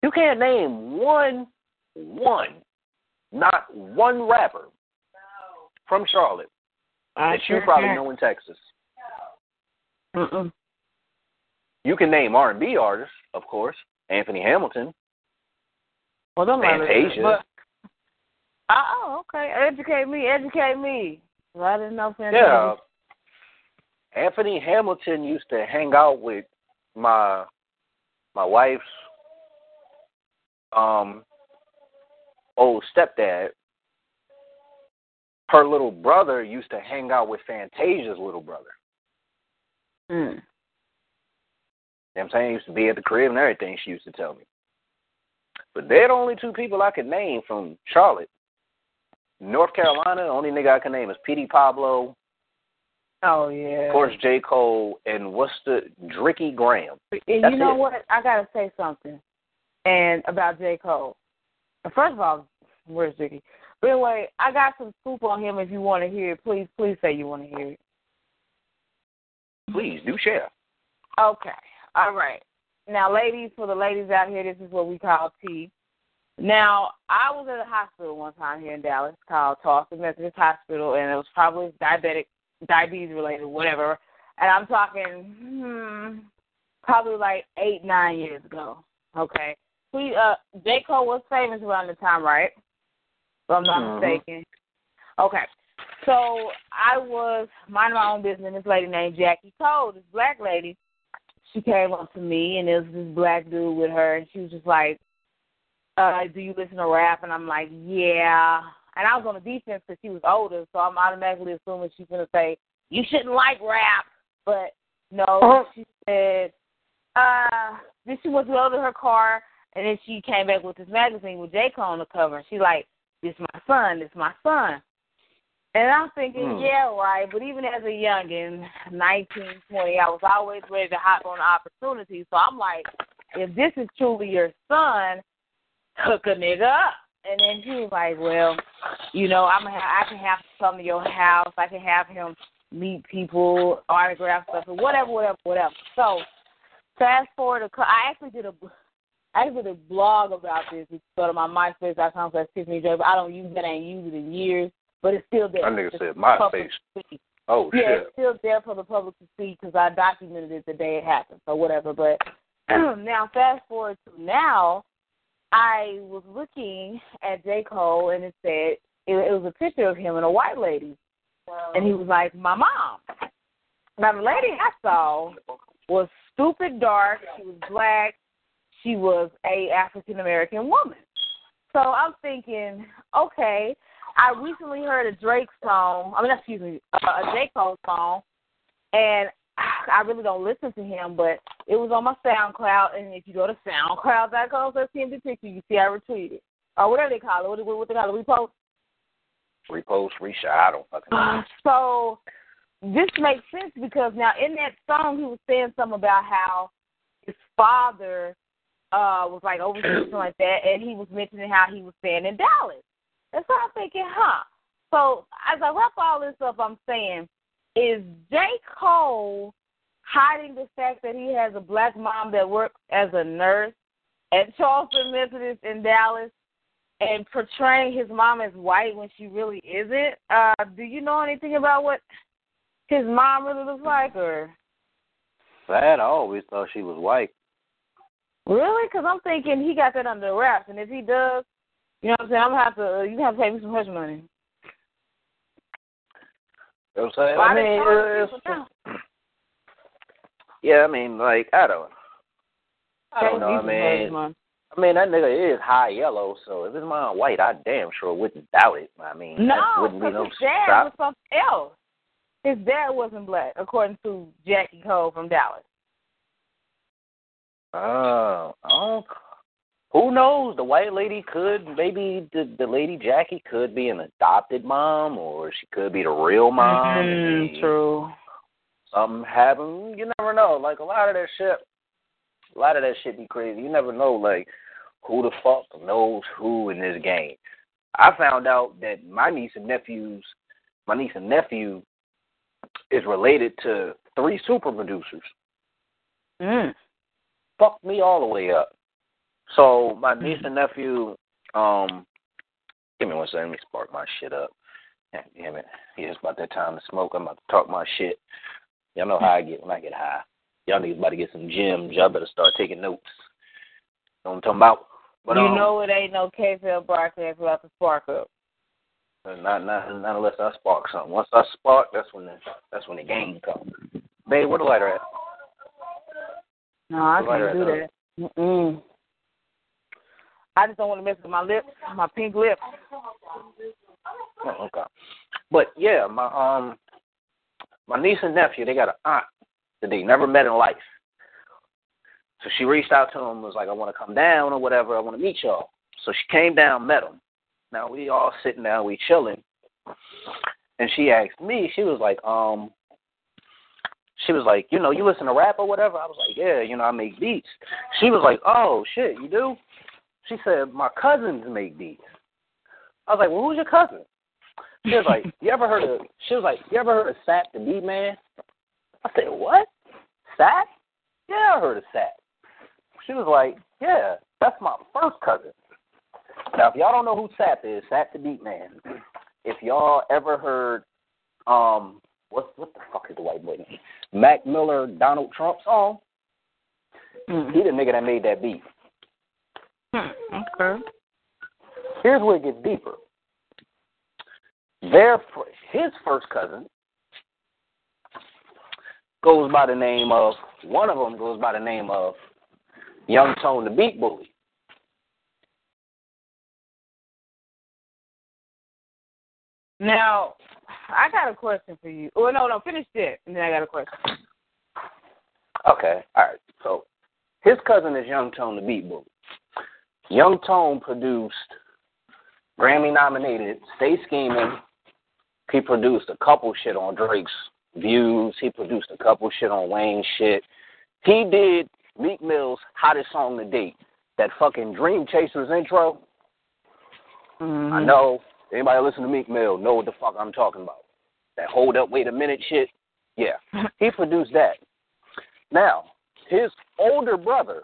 You can't name one, one, not one rapper from Charlotte I that sure you probably can. know in Texas. Mm-mm. You can name R and B artists, of course, Anthony Hamilton, Well, don't Fantasia. But, oh, okay. Educate me. Educate me. Well, I didn't know Fantasia. Yeah. Anthony Hamilton used to hang out with my my wife's um old stepdad. Her little brother used to hang out with Fantasia's little brother. Mm. You know what I'm saying? He used to be at the crib and everything, she used to tell me. But they're the only two people I could name from Charlotte. North Carolina, the only nigga I can name is Petey Pablo, Oh yeah. of course J. Cole, and what's the Dricky Graham. And That's you know it. what? I gotta say something, and about J Cole. First of all, where's Jiggy? But anyway, I got some scoop on him. If you want to hear it, please, please say you want to hear it. Please do share. Okay. All right. Now, ladies, for the ladies out here, this is what we call tea. Now, I was at a hospital one time here in Dallas called Charlton Methodist Hospital, and it was probably diabetic, diabetes related, whatever. And I'm talking hmm, probably like eight, nine years ago. Okay. We uh J. Cole was famous around the time, right? If I'm not Mhm. mistaken. Okay. So I was minding my own business, and this lady named Jackie Cole, this black lady, she came up to me, and there was this black dude with her, and she was just like, uh, "Do you listen to rap?" And I'm like, "Yeah." And I was on the defense because she was older, so I'm automatically assuming she's gonna say, "You shouldn't like rap," but no, she said, uh, then she went to go to her car, and then she came back with this magazine with J. Cole on the cover. And she like, "This my son. This my son." And I'm thinking, Hmm. yeah, right. But even as a youngin, 19, 20, I was always ready to hop on opportunities. So I'm like, if this is truly your son, hook a nigga up. And then he was like, well, you know, I'm have, I can have come to your house. I can have him meet people, autograph stuff, or whatever, whatever, whatever. So fast forward, a, cou- I actually did a, I actually did a blog about this. It's go to my MySpace.com slash Tiffany J. But I don't use that. I ain't used it in years, but it's still there. That nigga It's said to see. Oh Yeah, shit. it's still there for the public to see because I documented it the day it happened, or whatever. But <clears throat> now, fast forward to now, I was looking at J. Cole, and it said it, it was a picture of him and a white lady, and he was like, "My mom." Now, the lady I saw was stupid dark. She was black. She was a African American woman. So I'm thinking, okay, I recently heard a Drake song. I mean, excuse me, a, J Cole song, and I really don't listen to him, but it was on my SoundCloud. And if you go to SoundCloud.com, let's see the picture. You see, I retweeted or whatever they call it. What, what, they call it? Repost. Repost, reshot. I don't fucking know. Uh, so this makes sense because now in that song he was saying something about how his father uh was like overseas something <clears throat> like that, and he was mentioning how he was staying in Dallas. And so I'm thinking, huh. So as I wrap all this up, I'm saying, is J. Cole hiding the fact that he has a black mom that works as a nurse at Charlton Methodist in Dallas and portraying his mom as white when she really isn't. Uh, do you know anything about what his mom really looks like, or? Sad. I always thought she was white. Really? Because I'm thinking he got that under wraps, and if he does, you know what I'm saying, I'm gonna have to. Uh, you have to pay me some hush money. You know what I'm saying? I mean, it's, yeah, I mean, like I don't, I don't know. I mean, I mean that nigga is high yellow, so if his mom white, I damn sure wouldn't doubt it. I mean, no, wouldn't be no his dad stop. was something else. His dad wasn't black, according to Jackie Cole from Dallas. Oh, oh, who knows? The white lady could maybe the the lady Jackie could be an adopted mom, or she could be the real mom. Mm-hmm, true. Something happened. You never know. Like a lot of that shit, a lot of that shit be crazy. You never know. Like who the fuck knows who in this game. I found out that my niece and nephews, my niece and nephew, is related to three super producers. Mm. Fucked me all the way up. So my niece and nephew, um, give me one second. Let me spark my shit up. Damn it. Yeah, it's about that time to smoke. I'm about to talk my shit. Y'all know how I get when I get high. Y'all niggas about to get some gems. Y'all better start taking notes. Know what I'm talking about? But, you um, know it ain't no KFL broadcast without the spark up. Not, not, not unless I spark something. Once I spark, that's when the, that's when the game comes. Babe, where the lighter at? No, I can't do at, that. Mm-mm. I just don't want to mess with my lips, my pink lips. Oh, okay. But yeah, my um my niece and nephew, they got an aunt that they never met in life. So she reached out to him, was like, I want to come down or whatever, I want to meet y'all. So she came down, met him. Now we all sitting down, we chilling. And she asked me, she was like, um she was like, you know, you listen to rap or whatever? I was like, yeah, you know, I make beats. She was like, oh, shit, you do? She said, my cousins make beats. I was like, well, who's your cousin? She was like, <laughs> you ever heard of, she was like, you ever heard of Sap the Beat Man? I said, what? Sap? Yeah, I heard of Sap. She was like, yeah, that's my first cousin. Now, if y'all don't know who Sap is, Sap the Beat Man, if y'all ever heard, um, what what the fuck is the white boy name? Mac Miller, Donald Trump song. Mm. He the nigga that made that beat. Hmm, okay. Here's where it gets deeper. Their his first cousin goes by the name of one of them goes by the name of Young Tone the Beat Bully. Now, I got a question for you. Oh no, no, finish that, and then I got a question. Okay, all right. So his cousin is Young Tone the Beat Bully. Young Tone produced Grammy nominated Stay Scheming. He produced a couple shit on Drake's Views. He produced a couple shit on Wayne's shit. He did Meek Mill's hottest song to date. That fucking Dream Chasers intro. Mm-hmm. I know anybody listen to Meek Mill know what the fuck I'm talking about. That hold up, wait a minute shit. Yeah, <laughs> he produced that. Now, his older brother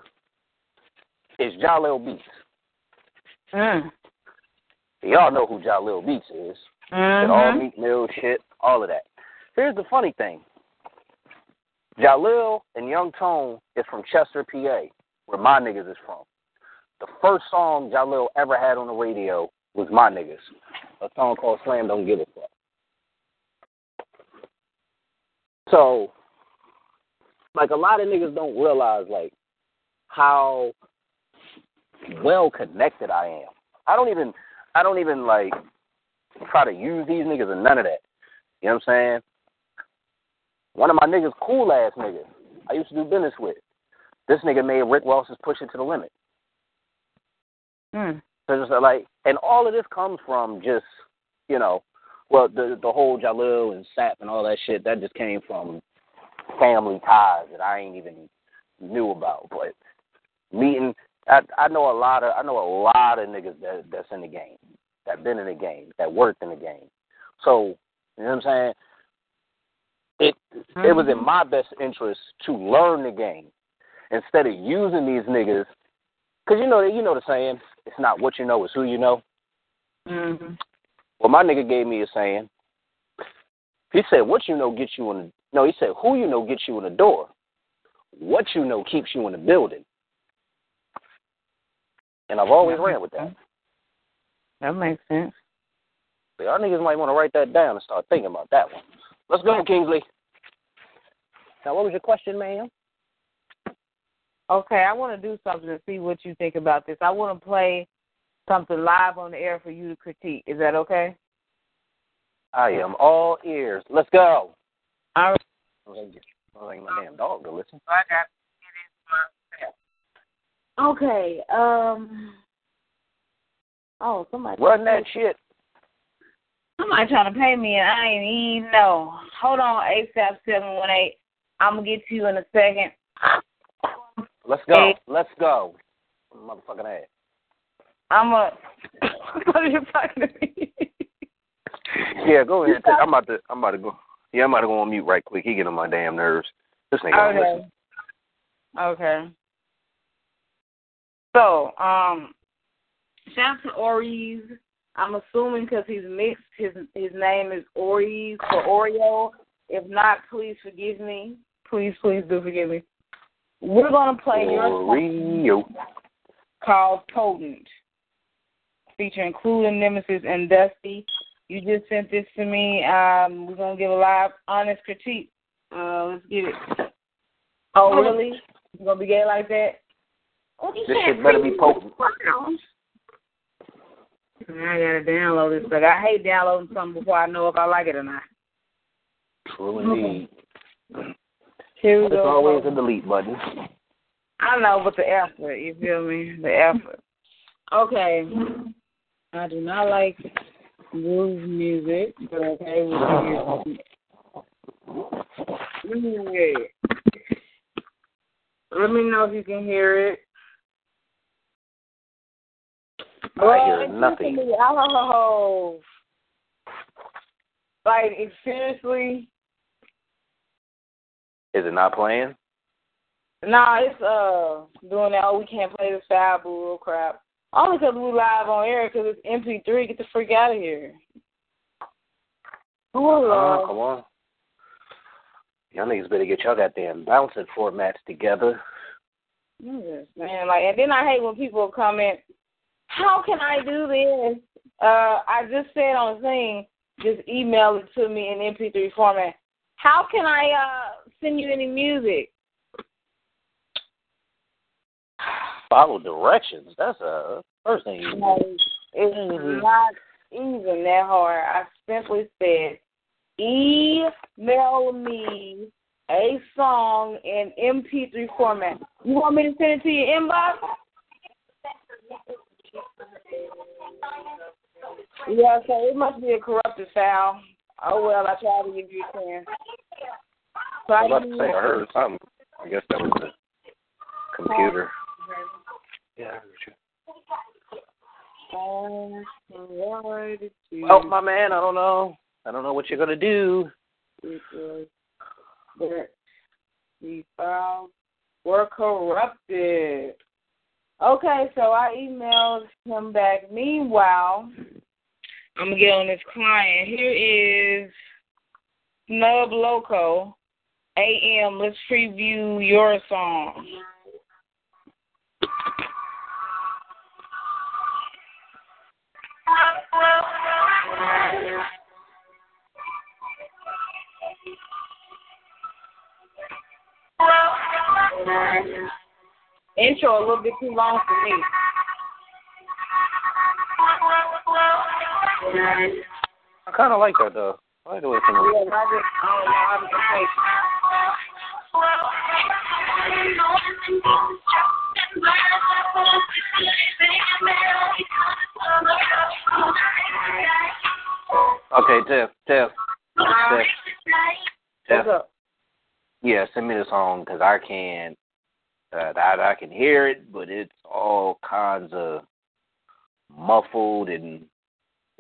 is Jahlil Beats. Mm. Y'all know who Jahlil Beats is. Did all. Meek Mill shit, all of that. Here's the funny thing. Jahlil and Young Tone is from Chester, PA, where my niggas is from. The first song Jahlil ever had on the radio was My Niggas, a song called Slam Don't Give a Fuck. So, like a lot of niggas don't realize like how well connected I am. I don't even I don't even like try to use these niggas or none of that. You know what I'm saying? One of my niggas, cool ass niggas, I used to do business with. This nigga made Rick Ross's Push It to the Limit. Mm. So just like, and all of this comes from just, you know, well, the the whole Jahlil and Sap and all that shit that just came from family ties that I ain't even knew about. But meeting, I I know a lot of I know a lot of niggas that that's in the game, that been in the game, that worked in the game. So you know what I'm saying? it it was in my best interest to learn the game instead of using these niggas. Cause you know you know the saying, it's not what you know, it's who you know. Mm-hmm. Well, my nigga gave me a saying. He said, "What you know gets you in." The, no, he said, "Who you know gets you in the door. What you know keeps you in the building." And I've always ran with that. That makes sense. So y'all niggas might want to write that down and start thinking about that one. Let's go, Kingsley. Now, what was your question, ma'am? Okay, I want to do something to see what you think about this. I want to play something live on the air for you to critique. Is that okay? I am all ears. Let's go. All right. I'm think my damn dog to listen. I got Okay. Um. Oh, somebody. Run that shit. Somebody trying to pay me and I ain't even know. Hold on, ASAP seven one eight. I'm gonna get to you in a second. Let's go. Hey. Let's go. Motherfucking ass. I'm a. <coughs> what are you talking to me? Yeah, go ahead. I'm about to. I'm about to go. Yeah, I'm about to go on mute right quick. He getting on my damn nerves. This nigga Okay. listen. Okay. So, um, shout out to Ories. I'm assuming because he's mixed, his his name is Ories for Oreo. If not, please forgive me. Please, please do forgive me. We're gonna play your song Oreo. called Potent, featuring Clue and Nemesis and Dusty. You just sent this to me. Um, we're gonna give a live, honest critique. Uh, let's get it. Oh, really? You gonna be gay like that? You This can't shit better see be me. potent. I gotta download this. Like I hate downloading something before I know if I like it or not. True indeed. Here we It's go. always a delete button. I know, but the effort, you feel me? The effort. Okay. I do not like groove music, but okay, we can hear hear it. Let me know if you can hear it. I hear nothing. Oh, like seriously. Is it not playing? Nah, it's uh doing that. Oh, we can't play this foul bull crap. Only 'cause we live on air because it's MP3. Get the freak out of here. Uh, Hello. come on. Y'all niggas better get y'all goddamn bouncing formats together. Yes, man. Like, and then I hate when people comment, "How can I do this?" Uh, I just said on the thing, just email it to me in MP3 format. How can I uh send you any music? Follow directions. That's a first thing you do. it's Mhm. not even that hard. I simply said, email me a song in MP3 format. You want me to send it to your inbox? Yeah, so it must be a corrupted file. Oh well, I tried to give you a chance. So I was about to say I heard something. I guess that was the computer. Yeah, I heard you. Um, Well, my man, I don't know. I don't know what you're gonna do. it was that the files were corrupted. Okay, so I emailed him back. Meanwhile, I'm gonna get on this client. Here is Snub Loco. AM, let's preview your song. Intro a little bit too long for me. I kind of like that though. I like the way it comes. Yeah, I just I don't know how to. Okay, Tiff, Tiff, Tiff, Tiff. Yeah, send me the song because I can, uh, I, I can hear it, but it's all kinds of muffled and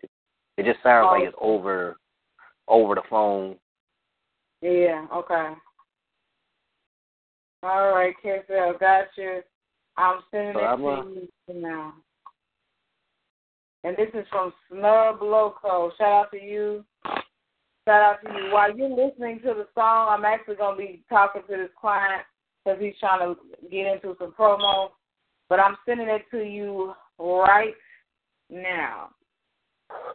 it, it just sounds like it's over, over the phone. Yeah, okay. All right, KFL, got you. I'm sending So it I'm, to uh, you now. And this is from Snub Loco. Shout out to you. Shout out to you. While you're listening to the song, I'm actually going to be talking to this client because he's trying to get into some promo. But I'm sending it to you right now.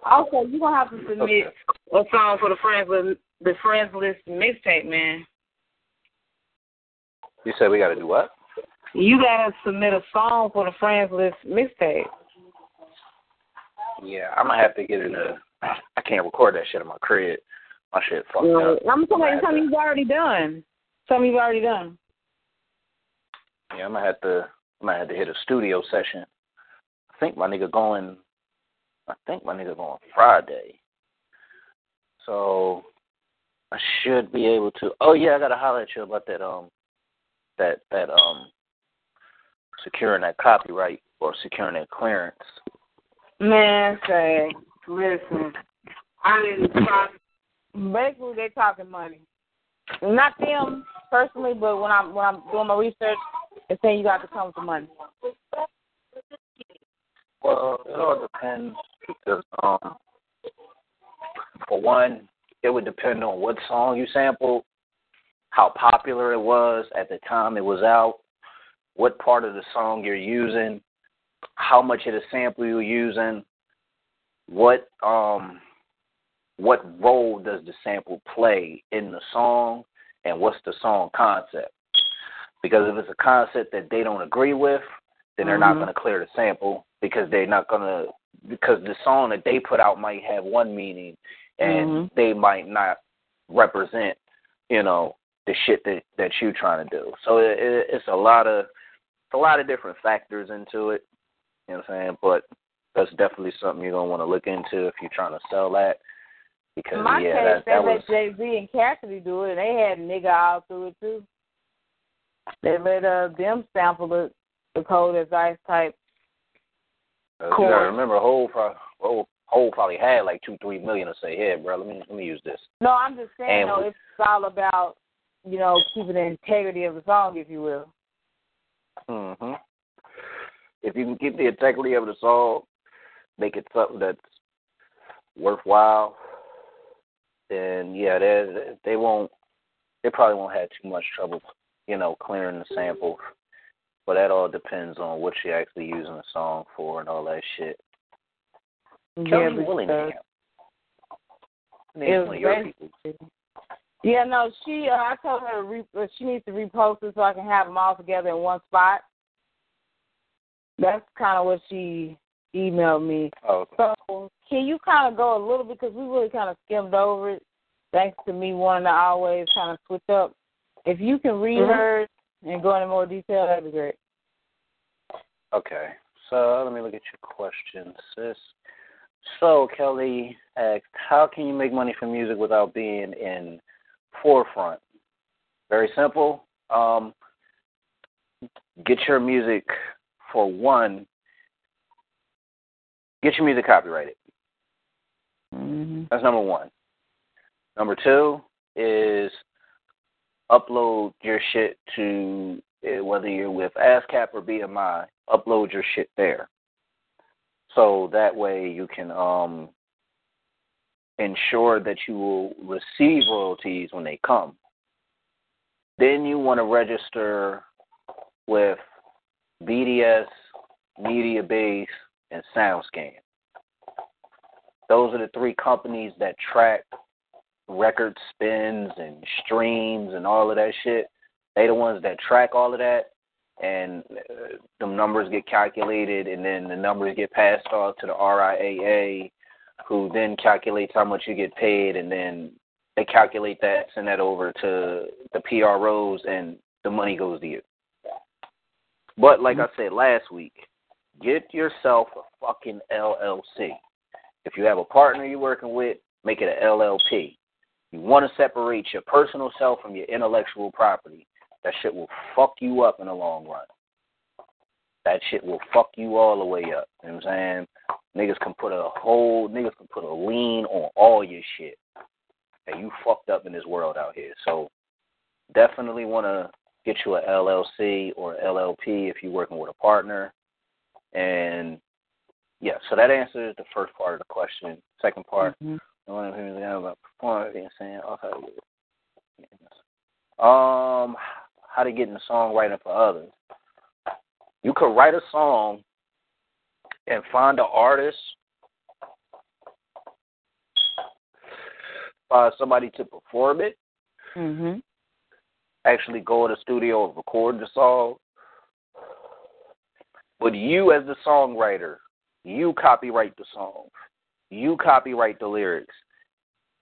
Also, you're going to have to submit a song for the Friends List, the Friends List mixtape, man. You said we got to do what? You gotta submit a song for the Friends List mixtape. Yeah, I'm gonna have to get in a. I can't record that shit in my crib. My shit fucked Yeah. up. I'm talking I'ma about have something to- you've already done. Something you've already done. Yeah, I'm gonna have to. I'm gonna have to hit a studio session. I think my nigga going. I think my nigga going Friday. So I should be able to. Oh yeah, I gotta holler at you about that. Um, that that um, securing that copyright or securing that clearance. Man, say, listen, I didn't talk. Basically, they talking money. Not them personally, but when I'm when I'm doing my research, it's saying you got to come with the money. Well, it all depends because um, for one, it would depend on what song you sampled, how popular it was at the time it was out, what part of the song you're using, how much of the sample you're using, what um what role does the sample play in the song, and what's the song concept. Because if it's a concept that they don't agree with, then they're not Mhm. going to clear the sample because they're not going to because the song that they put out might have one meaning and Mhm. they might not represent, you know, the shit that that you're trying to do. So it, it, it's a lot of it's a lot of different factors into it. You know what I'm saying? But that's definitely something you're gonna want to look into if you're trying to sell that. Because In my yeah, case, that they that was let Jay Z and Cassidy do it, and they had nigga all through it too. They let uh them sample the the cold as ice type. Uh, you gotta remember, whole pro- whole whole probably had like two, three million to say, "Hey, bro, let me let me use this." No, I'm just saying And though, we- it's all about you know keeping the integrity of the song, if you will. hmm If you can keep the integrity of the song, make it something that's worthwhile, then yeah, they they won't. They probably won't have too much trouble, you know, clearing the sample. But that all depends on what you're actually using the song for and all that shit. Kelly but, Willingham. I mean, it it's was one of your people. Yeah, no, she. Uh, I told her to re- uh, she needs to repost it so I can have them all together in one spot. That's kind of what she emailed me. Oh, So can you kind of go a little because we really kind of skimmed over it, thanks to me wanting to always kind of switch up. If you can read Mhm. hers and go into more detail, that'd be great. Okay. So let me look at your question, sis. So Kelly asked, how can you make money from music without being in forefront? Very simple. Um, get your music for one. Get your music copyrighted. Mm-hmm. That's number one. Number two is upload your shit to eh, whether you're with ASCAP or BMI, upload your shit there. So that way you can um ensure that you will receive royalties when they come. Then you want to register with BDS, MediaBase, and SoundScan. Those are the three companies that track record spins and streams and all of that shit. They the ones that track all of that, and uh, them numbers get calculated, and then the numbers get passed off to the RIAA, who then calculates how much you get paid, and then they calculate that, send that over to the PROs, and the money goes to you. But like I said last week, get yourself a fucking LLC. If you have a partner you're working with, make it an LLP. You want to separate your personal self from your intellectual property. That shit will fuck you up in the long run. That shit will fuck you all the way up. You know what I'm saying? Niggas can put a whole niggas can put a lien on all your shit. And you fucked up in this world out here. So definitely want to get you a LLC or LLP if you're working with a partner. And yeah, so that answers the first part of the question. Second part, Mhm. one of the things about performing saying, okay, um, how to get in the songwriting for others. You could write a song and find an artist, find somebody to perform it, Mhm. actually go in the studio and record the song. But you, as the songwriter, you copyright the song, you copyright the lyrics,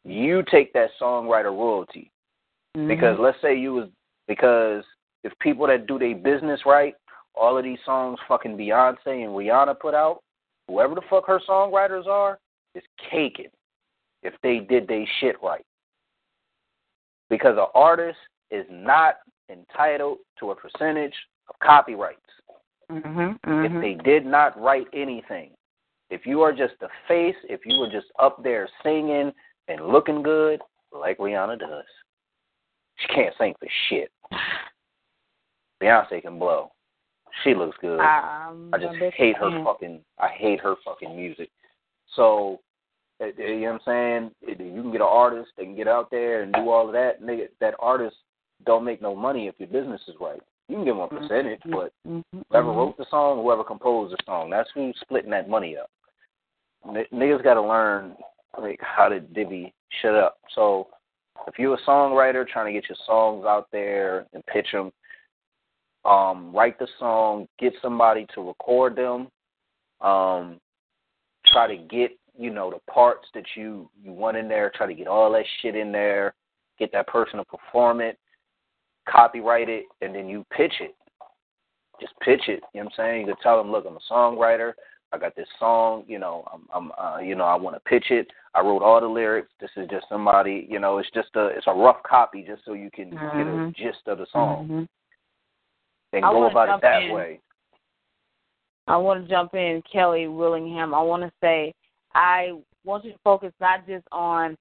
you take that songwriter royalty. Mhm. Because let's say you was because if people that do their business right, all of these songs fucking Beyonce and Rihanna put out, whoever the fuck her songwriters are, is caking if they did their shit right. Because an artist is not entitled to a percentage of copyrights Mhm. if Mhm. they did not write anything. If you are just a face, if you were just up there singing and looking good, like Rihanna does, she can't sing for shit. Beyonce can blow. She looks good. I just hate her fucking. I hate her fucking music. So, uh, you know what I'm saying? You can get an artist. They can get out there and do all of that. Nigga, that artist don't make no money if your business is right. You can give them a percentage, but Mhm. whoever Mhm. wrote the song, whoever composed the song, that's who's splitting that money up. N- niggas got to learn like how to divvy shit up. So, if you're a songwriter trying to get your songs out there and pitch them, um, write the song, get somebody to record them, um, try to get you know the parts that you you want in there, try to get all that shit in there, get that person to perform it, copyright it, and then you pitch it. Just pitch it. You know what I'm saying? You can tell them, look, I'm a songwriter. I got this song. You know, I'm, I'm uh, you know, I want to pitch it. I wrote all the lyrics. This is just somebody. You know, it's just a, it's a rough copy, just so you can get a Mhm. gist of the song Mhm. and go about it that in. way. I want to jump in, Kelly Willingham. I want to say I want you to focus not just on,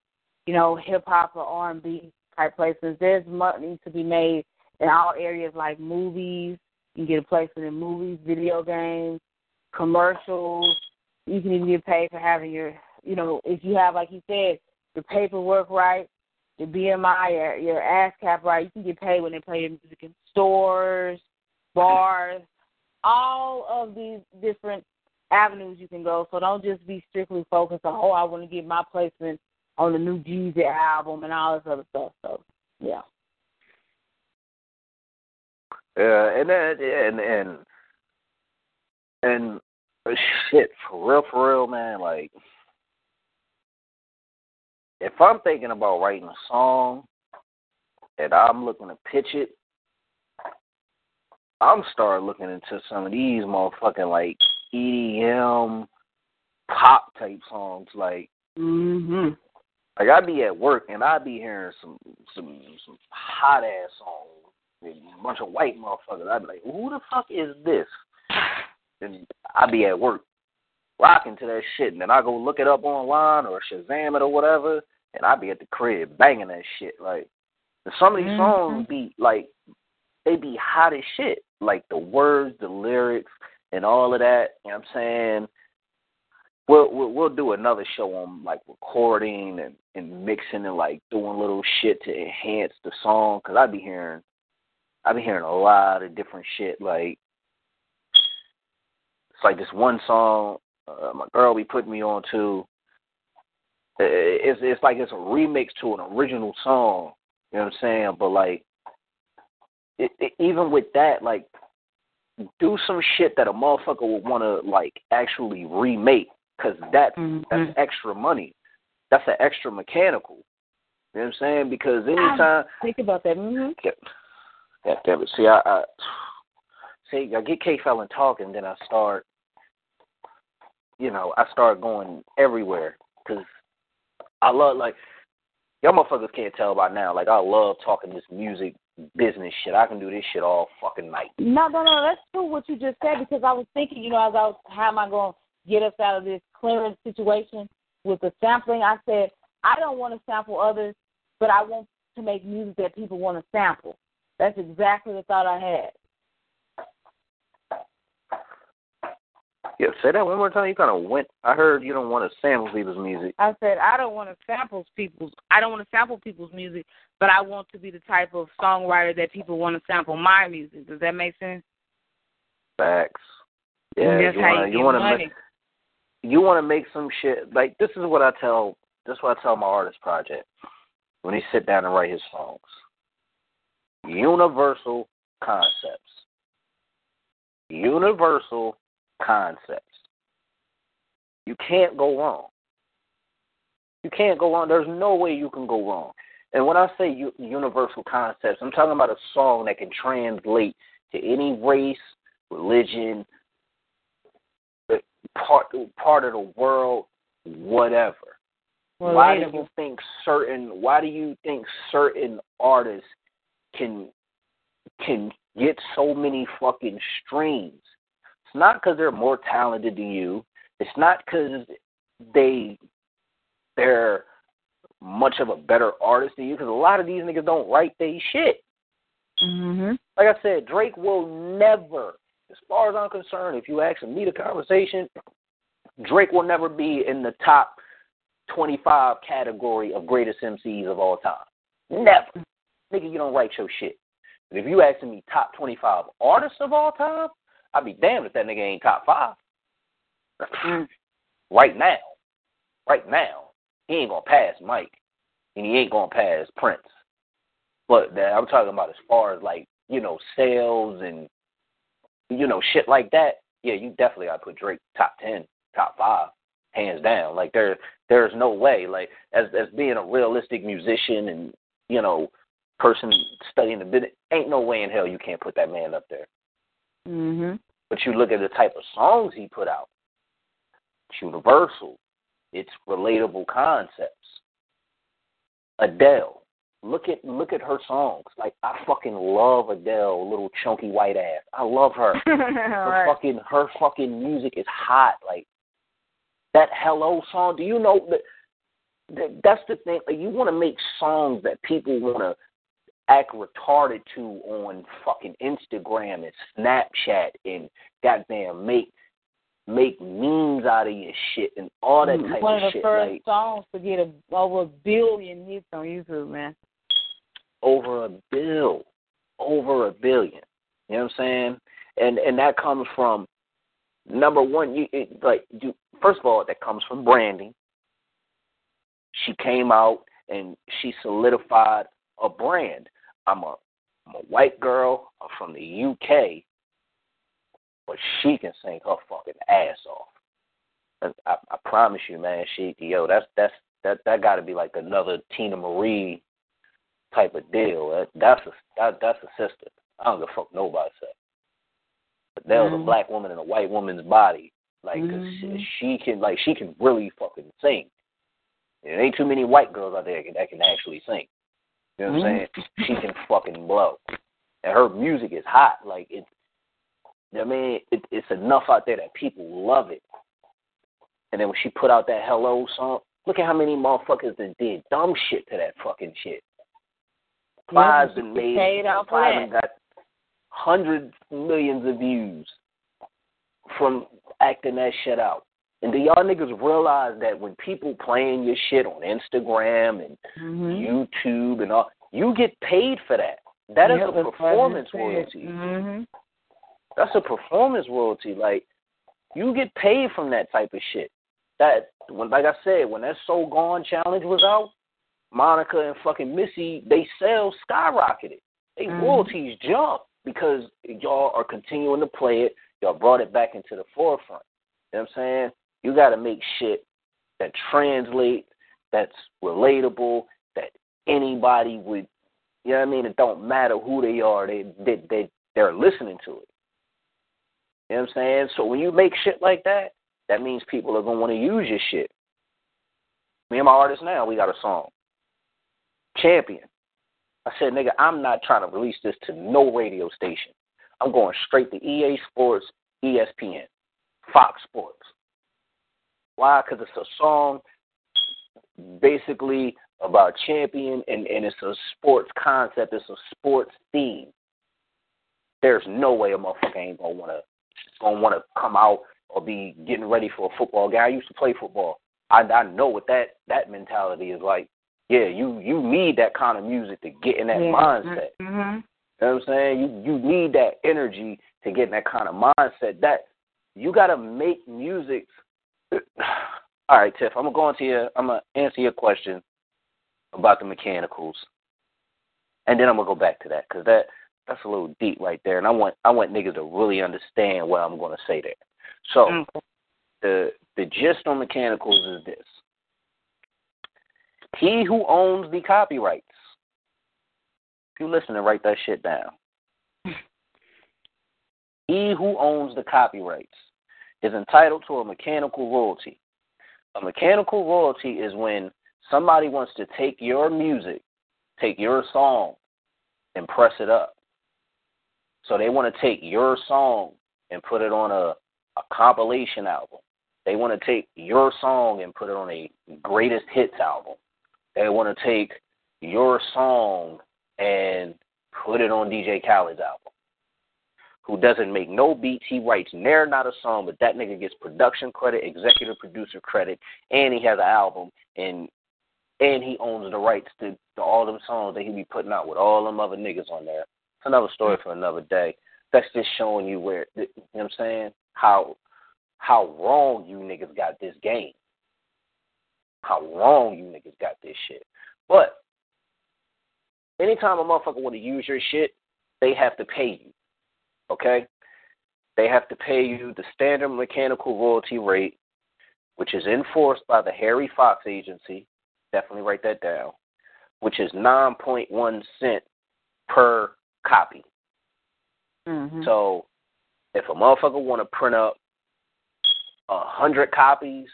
you know, hip hop or R and B type placements. There's money to be made in all areas like movies. You can get a placement in movies, video games, commercials. You can even get paid for having your, you know, if you have, like you said, your paperwork right, your BMI, your, your ASCAP right. You can get paid when they play your music in stores, bars, all of these different avenues you can go. So don't just be strictly focused on, oh, I want to get my placement on the new Jeezy album and all this other stuff. So, yeah. Yeah, and then and and and shit for real, for real, man. Like, if I'm thinking about writing a song and I'm looking to pitch it, I'm start looking into some of these motherfucking like EDM pop type songs. Like, Mhm. Like I be at work and I be hearing some some some hot ass songs, with a bunch of white motherfuckers. I'd be like, who the fuck is this? And I be at work rocking to that shit, and then I go look it up online or Shazam it or whatever, and I be at the crib banging that shit. Like, some of these Mhm. songs be like, they be hot as shit. Like the words, the lyrics, and all of that. You know what I'm saying? We'll, we'll we'll do another show on like recording and and mixing and like doing little shit to enhance the song. Cause I be hearing, I be hearing a lot of different shit. Like it's like this one song uh, my girl be putting me on to. It's it's like it's a remix to an original song. You know what I'm saying? But like, it, it, even with that, like, do some shit that a motherfucker would want to like actually remake, cause that Mhm. that's extra money. That's an extra mechanical. You know what I'm saying? Because anytime, Think about that. hmm God damn it. See, I, I see, I get K Fallon talking, then I start, you know, I start going everywhere because I love like y'all motherfuckers can't tell by now. Like I love talking this music business shit. I can do this shit all fucking night. No, no, no. That's true what you just said because I was thinking, you know, as I was, how am I going to get us out of this clearance situation with the sampling? I said I don't want to sample others but I want to make music that people want to sample. That's exactly the thought I had. Yeah, say that one more time. You kind of went. I heard you don't want to sample people's music. I said I don't want to sample people's. I don't want to sample people's music, but I want to be the type of songwriter that people want to sample my music. Does that make sense? Facts. Yeah, that's you how wanna, you, you money. make you want to make some shit like this is what I tell. This is what I tell my artist project when he sit down and write his songs. Universal concepts. Universal concepts. You can't go wrong. You can't go wrong. There's no way you can go wrong. And when I say u- universal concepts, I'm talking about a song that can translate to any race, religion, part part of the world, whatever. why do you think certain why do you think certain artists can can get so many fucking streams? It's not because they're more talented than you. It's not because they they're much of a better artist than you. Because a lot of these niggas don't write they shit. Mhm. Like I said, Drake will never, as far as I'm concerned, if you ask me the conversation, Drake will never be in the top 25 category of greatest MCs of all time. Never. Nigga, you don't write your shit. But if you asking me top 25 artists of all time, I'd be damned if that nigga ain't top five. Mm. <clears throat> right now. Right now. He ain't gonna pass Mike. And he ain't gonna pass Prince. But that, I'm talking about as far as like, you know, sales and you know, shit like that, yeah, you definitely gotta put Drake top ten, top five, hands down. Like there there's no way. Like as as being a realistic musician and, you know, person studying the business, ain't no way in hell you can't put that man up there. Mhm. But you look at the type of songs he put out. It's universal. It's relatable concepts. Adele. Look at look at her songs. Like I fucking love Adele, little chunky white ass. I love her. <laughs> Her fucking her fucking music is hot. Like that Hello song. Do you know that? that that's the thing. Like you want to make songs that people want to act retarded to on fucking Instagram and Snapchat and goddamn make make memes out of your shit and all that mm, type One of of the shit. first Like songs to get a, over a billion hits on YouTube, man. Over a bill, over a billion. You know what I'm saying? And and that comes from number one. You it, like you first of all that comes from branding. She came out and she solidified a brand. I'm a I'm a white girl. I'm from the UK, but she can sing her fucking ass off. And I, I promise you, man. She yo, that's that's that that got to be like another Teena Marie type of deal. That, that's a that, that's a sister. I don't give a fuck nobody say. But there was a Mhm. black woman in a white woman's body, like Mhm. she, she can like she can really fucking sing. There ain't too many white girls out there that can, that can actually sing. You know what I'm saying? She can fucking blow, and her music is hot. Like it's, I mean, it, it's enough out there that people love it. And then when she put out that Hello song, look at how many motherfuckers that did dumb shit to that fucking shit. Plies Yeah, been made. paid off for Plies that. done got hundreds millions of views from acting that shit out. And do y'all niggas realize that when people playing your shit on Instagram and Mhm. YouTube and all, you get paid for that. That is Yep, a that's what I performance royalty. Mhm. That's a performance royalty. Like you get paid from that type of shit. That when, like I said, when that So Gone challenge was out, Monica and fucking Missy, they sales skyrocketed. They Mhm. royalties jumped because y'all are continuing to play it. Y'all brought it back into the forefront. You know what I'm saying? You got to make shit that translates, that's relatable, that anybody would. You know what I mean? It don't matter who they are. They they they they're listening to it. You know what I'm saying? So when you make shit like that, that means people are gonna want to use your shit. Me and my artist now, we got a song. Champion. I said, nigga, I'm not trying to release this to no radio station. I'm going straight to EA Sports, ESPN, Fox Sports. Why? Because it's a song basically about champion and, and it's a sports concept, it's a sports theme. There's no way a motherfucker ain't gonna wanna gonna wanna come out or be getting ready for a football game. I used to play football. I I know what that that mentality is like. Yeah, you you need that kind of music to get in that yeah. mindset. Mm-hmm. You know what I'm saying? You you need that energy to get in that kind of mindset. That you gotta make music. <sighs> All right, Tiff. I'm gonna go into your. I'm gonna answer your question about the mechanicals, and then I'm gonna go back to that because that that's a little deep right there, and I want I want niggas to really understand what I'm gonna say there. So Mm. the the gist on mechanicals is this: he who owns the copyrights. If you listen and write that shit down. <laughs> he who owns the copyrights is entitled to a mechanical royalty. A mechanical royalty is when somebody wants to take your music, take your song, and press it up. So they want to take your song and put it on a, a compilation album. They want to take your song and put it on a greatest hits album. They want to take your song and put it on DJ Khaled's album. Who doesn't make no beats, he writes near not a song, but that nigga gets production credit, executive producer credit, and he has an album and and he owns the rights to, to all them songs that he be putting out with all them other niggas on there. It's another story for another day. That's just showing you where you know what I'm saying? How how wrong you niggas got this game. How wrong you niggas got this shit. But anytime a motherfucker want to use your shit, they have to pay you. Okay? They have to pay you the standard mechanical royalty rate, which is enforced by the Harry Fox Agency. Definitely write that down. Which is 9.1 cent per copy. Mm-hmm. So if a motherfucker want to print up a hundred copies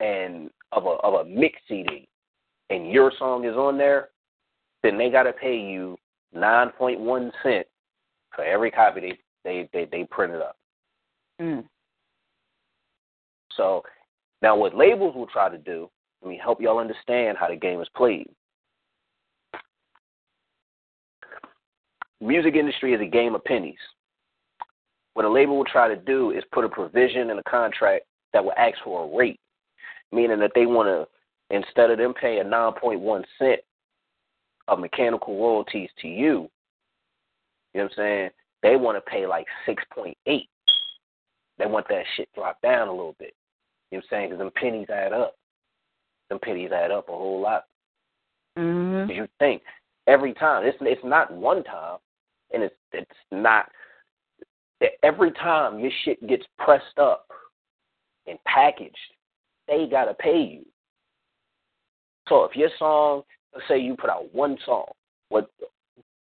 and of a of a mix CD, and your song is on there, then they gotta pay you nine point one cent for every copy they they they, they printed up. Mm. So now what labels will try to do, let me help y'all understand how the game is played. Music industry is a game of pennies. What a label will try to do is put a provision in a contract that will ask for a rate, meaning that they want to, instead of them paying 9.1 cent of mechanical royalties to you, you know what I'm saying? They want to pay like 6.8. They want that shit dropped down a little bit. You know what I'm saying? Because them pennies add up. Them pennies add up a whole lot. Mm-hmm. You think every time, it's it's not one time, and it's it's not every time your shit gets pressed up and packaged, they gotta pay you. So if your song, let's say you put out one song, what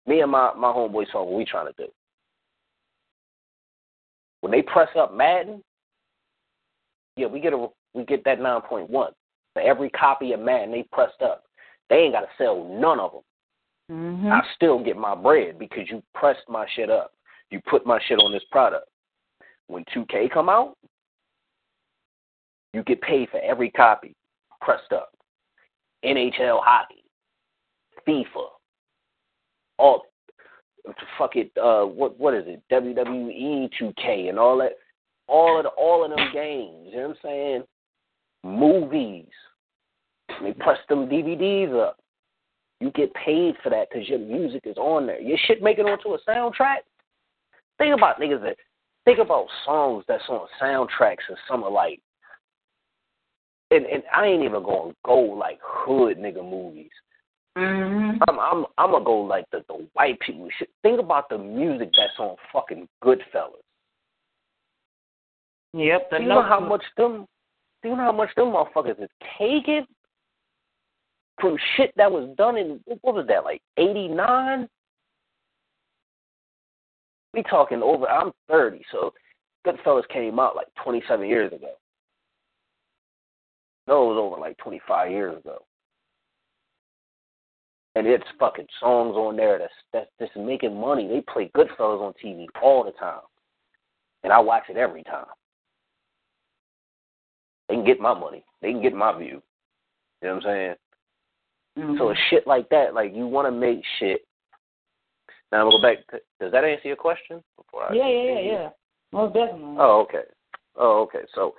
me and my my homeboy song, what we trying to do? When they press up Madden, yeah, we get a we get that nine point one. For every copy of Madden they pressed up, they ain't gotta sell none of them. Mm-hmm. I still get my bread because you pressed my shit up. You put my shit on this product. When 2K come out, you get paid for every copy pressed up. NHL hockey, FIFA, all fuck it. Uh, what what is it? WWE 2K and all that. All of the, all of them games. You know what I'm saying? Movies. They press them DVDs up. You get paid for that because your music is on there. Your shit make it onto a soundtrack. Think about niggas that think about songs that's on soundtracks of some of like and and I ain't even gonna go like hood nigga movies. Mm-hmm. I'm I'm I'm gonna go like the the white people shit. Think about the music that's on fucking Goodfellas. Yep. The Do you know how much them? Do you know how much them motherfuckers is taking from shit that was done in what was that like '89? We talking over. I'm 30, so Goodfellas came out like 27 years ago. No, it was over like 25 years ago. And it's fucking songs on there that's that's just making money. They play Goodfellas on TV all the time, and I watch it every time. They can get my money. They can get my view. You know what I'm saying? Mm-hmm. So shit like that, like you want to make shit. Now I'm gonna go back. To, does that answer your question? Before I yeah, yeah, yeah, yeah. Most definitely. Oh, okay. Oh, okay. So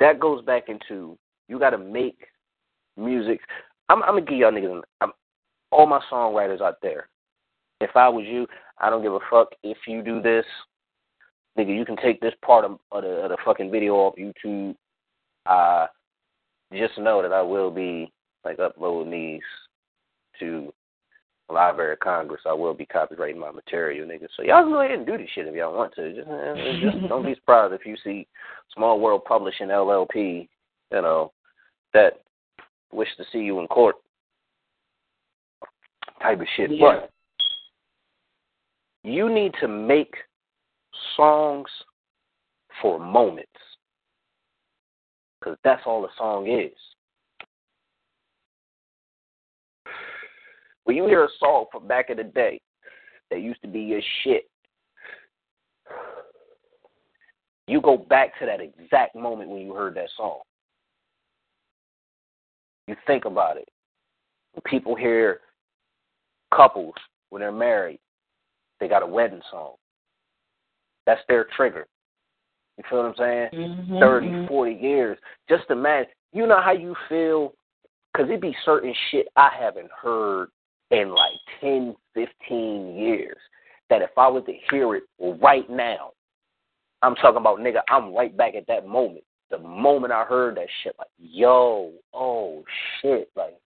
that goes back into you got to make music. I'm, I'm gonna give y'all niggas. I'm, all my songwriters out there. If I was you, I don't give a fuck if you do this, nigga. You can take this part of, of the of the fucking video off YouTube. Uh, just know that I will be like uploading these to the Library of Congress. I will be copyrighting my material, nigga. So y'all can go ahead and do this shit if y'all want to. Just, just <laughs> don't be surprised if you see Small World Publishing LLP, you know, that wish to see you in court type of shit. Yeah. But you need to make songs for moments. Because that's all a song is. When you hear a song from back in the day that used to be your shit, you go back to that exact moment when you heard that song. You think about it. When people hear couples when they're married, they got a wedding song. That's their trigger. You feel what I'm saying? Mhm, Thirty, mhm. forty years. Just imagine. You know how you feel? Because it be certain shit I haven't heard in like 10, 15 years that if I was to hear it right now, I'm talking about, nigga, I'm right back at that moment. The moment I heard that shit, like, yo, oh, shit. Like,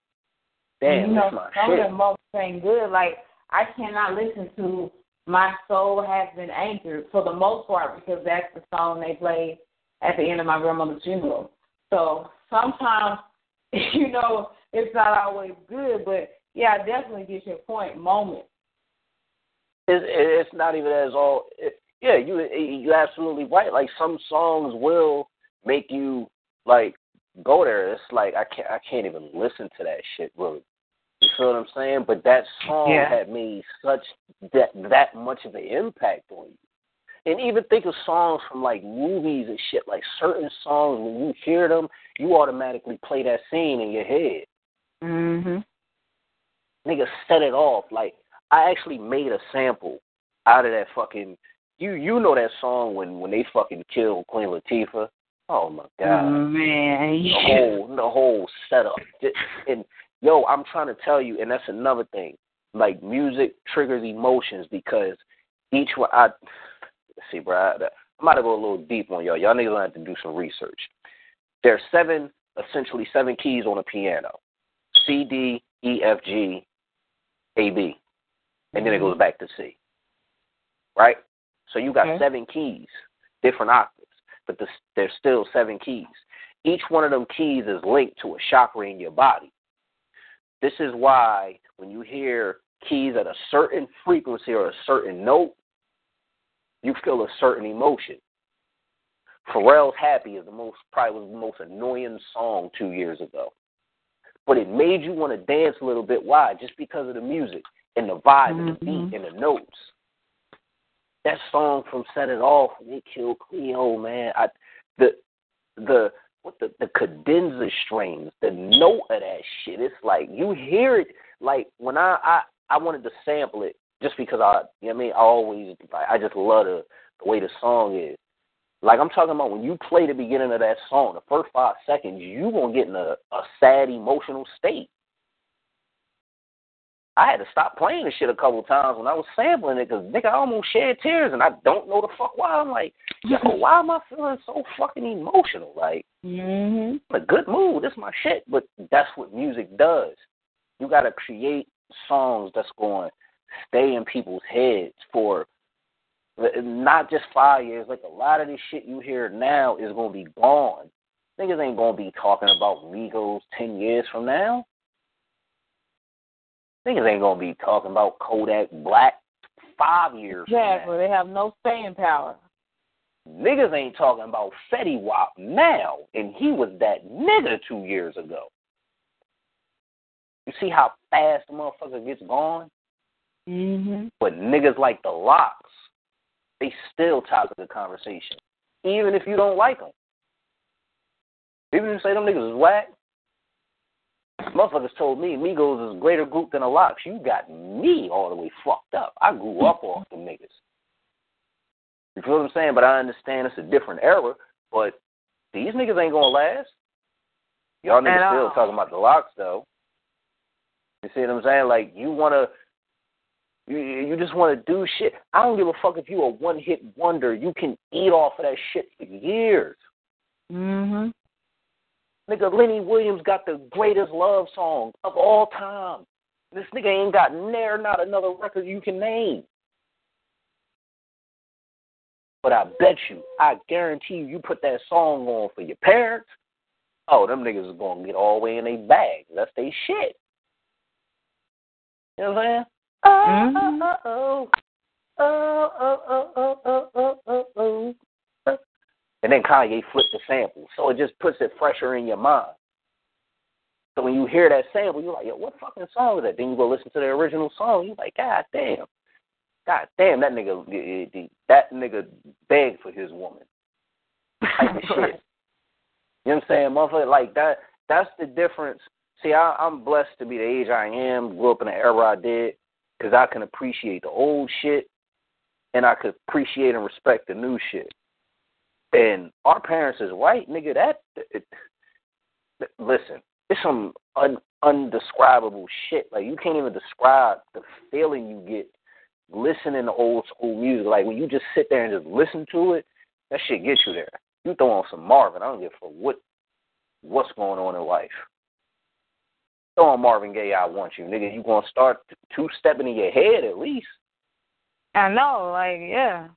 damn, you know, this my some shit. of them moments ain't good. Like I cannot listen to "My Soul Has Been Anchored" for the most part because that's the song they played at the end of my grandmother's funeral. So sometimes, <laughs> you know, it's not always good, but yeah, I definitely get your point. Moment. it's, it's not even as all. It, yeah, you you absolutely right. Like some songs will make you like go there. It's like I can't I can't even listen to that shit really. You feel what I'm saying? But that song Yeah. had made such that that much of an impact on you. And even think of songs from like movies and shit. Like certain songs, when you hear them, you automatically play that scene in your head. Mhm. nigga set it off. Like I actually made a sample out of that fucking you you know that song when when they fucking killed Queen Latifah. Oh my god. Man, The whole the whole setup. And yo, I'm trying to tell you, and that's another thing. Like music triggers emotions because each one I see, bro. I, I'm about to go a little deep on y'all. Y'all niggas gonna have to do some research. There are seven, essentially seven keys on a piano: C, D, E, F, G, A, B, and then it mm-hmm. goes back to C. Right. So you got Okay. seven keys, different octaves, but the, there's still seven keys. Each one of them keys is linked to a chakra in your body. This is why when you hear keys at a certain frequency or a certain note, you feel a certain emotion. Pharrell's Happy is the most probably was the most annoying song two years ago. But it made you want to dance a little bit. Why? Just because of the music and the vibe and the beat mm-hmm. and the notes. That song from Set It Off when they killed Cleo, man. I the the what the the cadenza strings, the note of that shit. It's like you hear it like when I I I wanted to sample it just because I you know what I mean I always I just love the the way the song is. Like I'm talking about when you play the beginning of that song, the first five seconds, you gonna get in a, a sad emotional state. I had to stop playing the shit a couple times when I was sampling it because nigga I almost shed tears and I don't know the fuck why. I'm like, <laughs> yo, why am I feeling so fucking emotional? Like Mhm. in a good mood. This is my shit. But that's what music does. You got to create songs that's going to stay in people's heads for not just five years. Like a lot of this shit you hear now is going to be gone. Niggas ain't going to be talking about Migos 10 years from now. Niggas ain't going to be talking about Kodak Black five years from now. Exactly. They have no staying power. Niggas ain't talking about Fetty Wap now, and he was that nigga two years ago. You see how fast the motherfucker gets gone? Mhm. But niggas like the LOX, they still topic of the conversation, even if you don't like them. Even if you say them niggas is whack, Motherfuckers told me Migos is a greater group than the LOX. You got me all the way fucked up. I grew up off the niggas. You feel what I'm saying? But I understand it's a different era. But these niggas ain't gonna last. Y'all niggas still talking about the LOX though. You see what I'm saying? Like you wanna you you just wanna do shit. I don't give a fuck if you a one hit wonder. You can eat off of that shit for years. Mhm. Nigga, Lenny Williams got the greatest love song of all time. This nigga ain't got near not another record you can name. But I bet you, I guarantee you, you put that song on for your parents, oh, them niggas is gonna get all the way in their bag. That's they shit. You know what I'm saying? Mm-hmm. Oh, oh, oh, oh, oh, oh, oh, oh, oh, oh. And then Kanye flipped the sample, so it just puts it fresher in your mind. So when you hear that sample, you're like, yo, what fucking song is that? Then you go listen to the original song, you're like, God damn. God damn, that nigga, that nigga begged for his woman. Type of <laughs> shit. You know what I'm saying, motherfucker? Like that. That's the difference. See, I, I'm blessed to be the age I am. Grew up in the era I did, because I can appreciate the old shit, and I could appreciate and respect the new shit. And our parents is white, nigga. That it, it, listen, it's some un, undescribable shit. Like you can't even describe the feeling you get listening to old school music. Like when you just sit there and just listen to it, that shit gets you there. You throw on some Marvin, I don't give a what what's going on in life. Throw on Marvin Gaye, I want you, nigga. You gonna start two stepping in your head at least. I know, like yeah.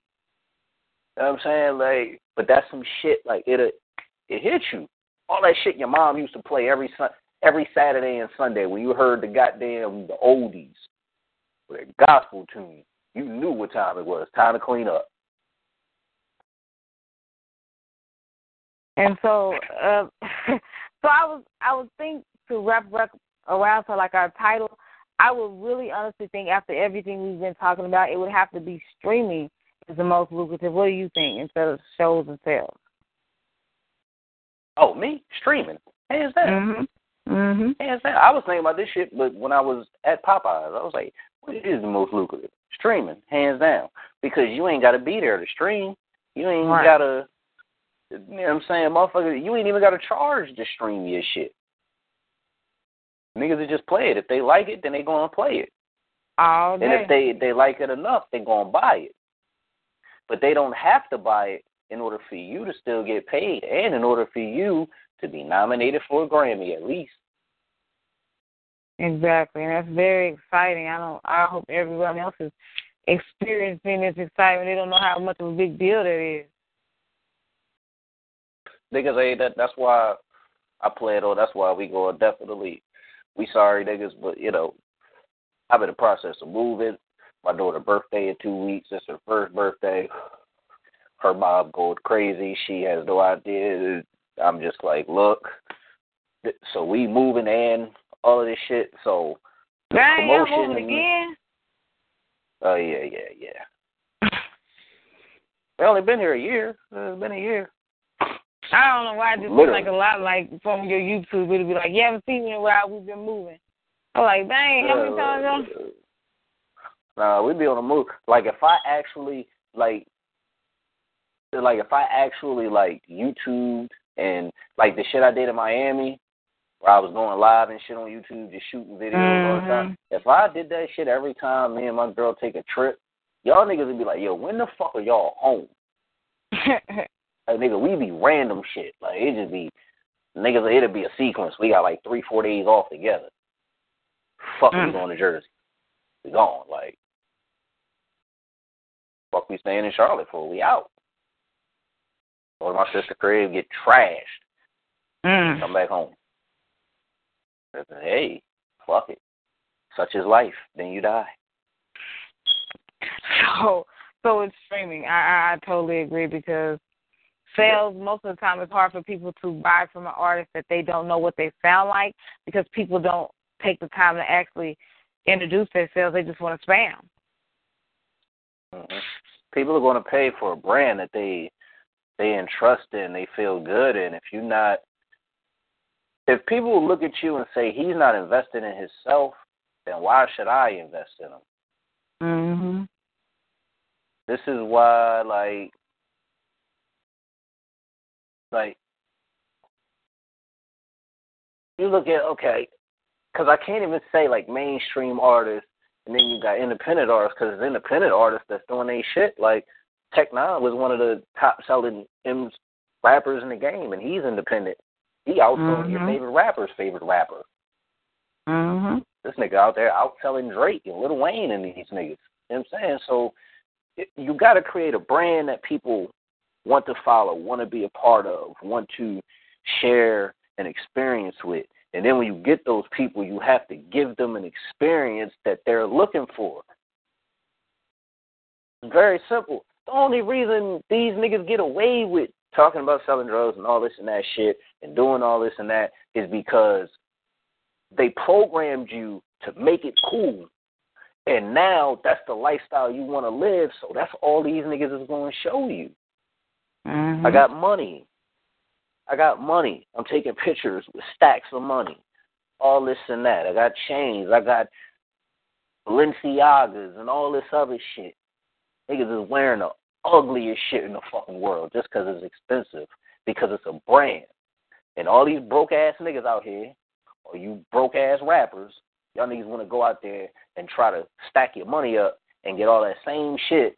Know what I'm saying? Like, but that's some shit. Like it, it hits you. All that shit your mom used to play every every Saturday and Sunday when you heard the goddamn the oldies, the gospel tune. You knew what time it was. Time to clean up. And so, uh, <laughs> so I was, I would think to wrap, wrap around to like our title, I would really honestly think after everything we've been talking about, it would have to be streaming is the most lucrative. What do you think instead of shows and sales? Oh, me streaming. Hands down. Mhm. Mhm. Hands down. I was thinking about this shit, but when I was at Popeyes, I was like, "What is the most lucrative?" Streaming, hands down, because you ain't got to be there to stream. You ain't Right. got to. You know what I'm saying, motherfucker? You ain't even got to charge to stream your shit. Niggas will just play it. If they like it, then they gonna play it. All day. And if they they like it enough, they gonna buy it. But they don't have to buy it in order for you to still get paid, and in order for you to be nominated for a Grammy at least. Exactly, and that's very exciting. I don't. I hope everyone else is experiencing this excitement. They don't know how much of a big deal that is. Niggas ain't that. That's why I play it. Or that's why we go definitely. We sorry niggas, but you know, I'm in the process of moving. My daughter's birthday in two weeks. It's her first birthday. Her mom going crazy. She has no idea. I'm just like, look. So we moving and all of this shit. So the Dang, promotion moving again? Oh yeah, yeah, yeah. We only been here a year. It's been a year. I don't know why it just seems like a lot like from your YouTube. It'll be like, you haven't seen me in a while. We've been moving. I'm like, dang, how many times? y'all- Nah, we be on the move. Like if I actually like, like if I actually like YouTube and like the shit I did in Miami, where I was going live and shit on YouTube, just shooting videos all the time. If I did that shit every time me and my girl take a trip, y'all niggas would be like, yo, when the fuck are y'all home? <laughs> Like nigga, we be random shit. Like it just be niggas. It'll be a sequence. We got like three, four days off together. Fuck, we Mm. going to Jersey. We gone. Like fuck, we staying in Charlotte for. We out. Go to my sister crib, get trashed, mm. come back home. Said, Hey, fuck it. Such is life. Then you die. So, so it's streaming. I, I I totally agree because sales most of the time it's hard for people to buy from an artist that they don't know what they sound like because people don't take the time to actually introduce themselves. They just want to spam. hmm People are going to pay for a brand that they they entrust in, they feel good in. If you're not if people look at you and say he's not invested in himself, then why should I invest in him? Mhm. This is why, like, like you look at okay, because I can't even say like mainstream artists, and then you got independent artists because it's independent artists that's doing their shit. Like Tech N9ne was one of the top selling M's rappers in the game, and he's independent. He outsold your Mhm. favorite rapper's favorite rapper. Mhm. This nigga out there outselling Drake and Lil Wayne and these niggas. You know what I'm saying? So it, you got to create a brand that people want to follow, want to be a part of, want to share an experience with. And then when you get those people, you have to give them an experience that they're looking for. It's very simple. The only reason these niggas get away with talking about selling drugs and all this and that shit and doing all this and that is because they programmed you to make it cool. And now that's the lifestyle you want to live, so that's all these niggas is going to show you. Mhm. I got money. I got money. I'm taking pictures with stacks of money. All this and that. I got chains. I got Balenciagas and all this other shit. Niggas is wearing the ugliest shit in the fucking world just because it's expensive, because it's a brand. And all these broke ass niggas out here, or you broke ass rappers, y'all niggas want to go out there and try to stack your money up and get all that same shit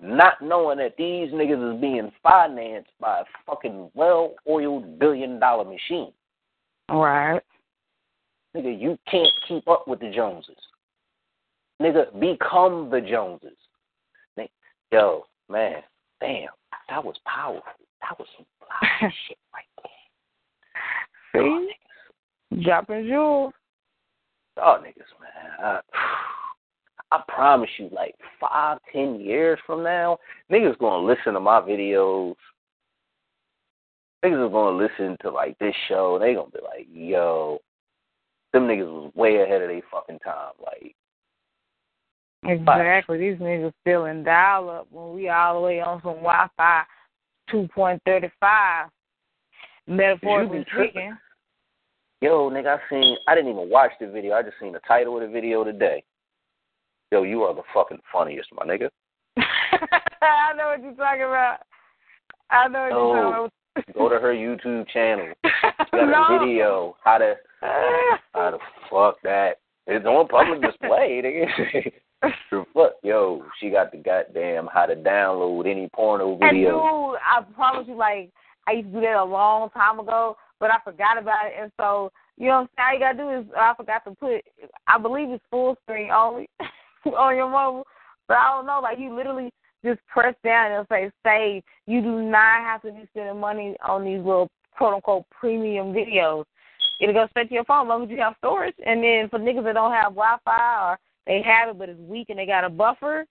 not knowing that these niggas is being financed by a fucking well oiled billion dollar machine. Right. Nigga, you can't keep up with the Joneses. Nigga, become the Joneses. Nigga, yo, man, damn, that was powerful. That was some fly <laughs> shit right there. See? Dropping jewels. Oh, niggas, man. I, I promise you, like five, ten years from now, niggas gonna listen to my videos. Niggas are gonna listen to like this show. They gonna be like, "Yo, them niggas was way ahead of their fucking time." Like, Exactly. These niggas still in dial up when we all the way on some Wi Fi two point thirty five. Metaphorically speaking. yo, nigga, I seen. I didn't even watch the video. I just seen the title of the video today. Yo, you are the fucking funniest, my nigga. <laughs> I know what you're talking about. I know what No. you're talking about. Go to her YouTube channel. <laughs> She got no. a video how to <laughs> how the fuck that. It's on public display, fuck, yo, she got the goddamn how to download any porno And video. dude, I promise you, like I used to do that a long time ago, but I forgot about it. And so, you know, what I'm saying? all you gotta do is I forgot to put. I believe it's full screen only <laughs> on your mobile, but I don't know. Like you literally just press down and say save. You do not have to be spending money on these little quote unquote premium videos. It'll go straight to your phone as long as you have storage. And then for niggas that don't have Wi Fi or they have it but it's weak and they got a buffer.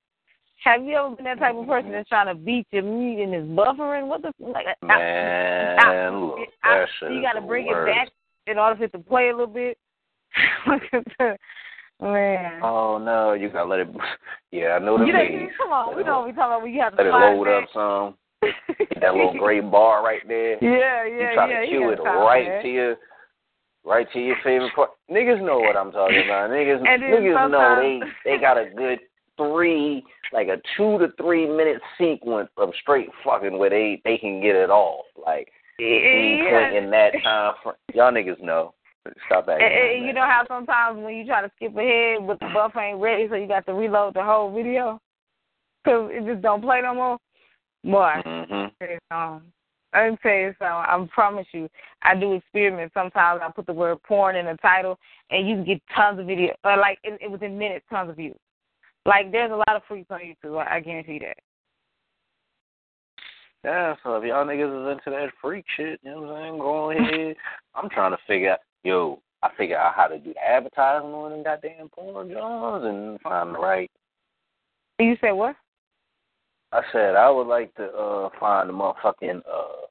Have you ever been that type of person that's trying to beat your meat and is buffering? What the like? I- Man, I- look, I- you got to bring worst. it back in order for it to play a little bit. <laughs> Uh, Man. Oh no, you gotta let it. <laughs> Yeah, I know the you know, come on, Let we know what we talking about when you have to Let it load back. up some. That little <laughs> gray bar right there. Yeah, you yeah, try yeah. to you cue it right that. to your, right to your favorite part. Niggas know what I'm talking about. Niggas, niggas know they they got a good three, like a two to three minute sequence of straight fucking where they they can get it off. Like Yeah. in that time frame, y'all niggas know. Stop acting. And, and you know how sometimes when you try to skip ahead, but the buffer ain't ready, so you got to reload the whole video because it just don't play no more. Boy, Mhm. something. Let me tell you something. I promise you, I do experiments. Sometimes I put the word porn in the title, and you can get tons of video. Uh, like it, it within minutes, tons of views. Like there's a lot of freaks on YouTube. I, I guarantee that. Yeah, so if y'all niggas is into that freak shit, you know what I'm saying? Go ahead. <laughs> I'm trying to figure out, yo, I figure out how to do the advertising on them goddamn porn Johns and find the right. You say what? I said I would like to uh find the motherfucking uh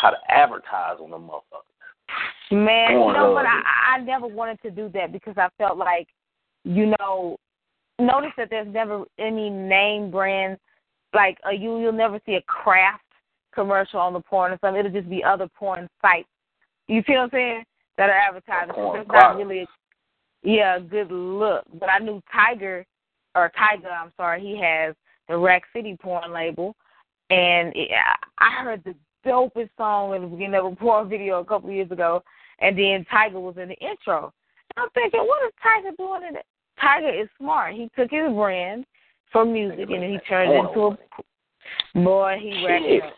how to advertise on the motherfuckers. Man, you know what? I, I never wanted to do that because I felt like, you know, notice that there's never any name brand. Like uh, you, you'll never see a Kraft commercial on the porn or something. It'll just be other porn sites You see what I'm saying? That are advertising. Porn It's not really, yeah, a good look. But I knew Tiger, or Tyga, I'm sorry, he has the Rack City porn label, and it, I heard the dopest song in the beginning of a porn video a couple years ago, and then Tyga was in the intro. And I'm thinking, what is Tyga doing in it? Tyga is smart. He took his brand for music and he turned it into a boy. He racked up.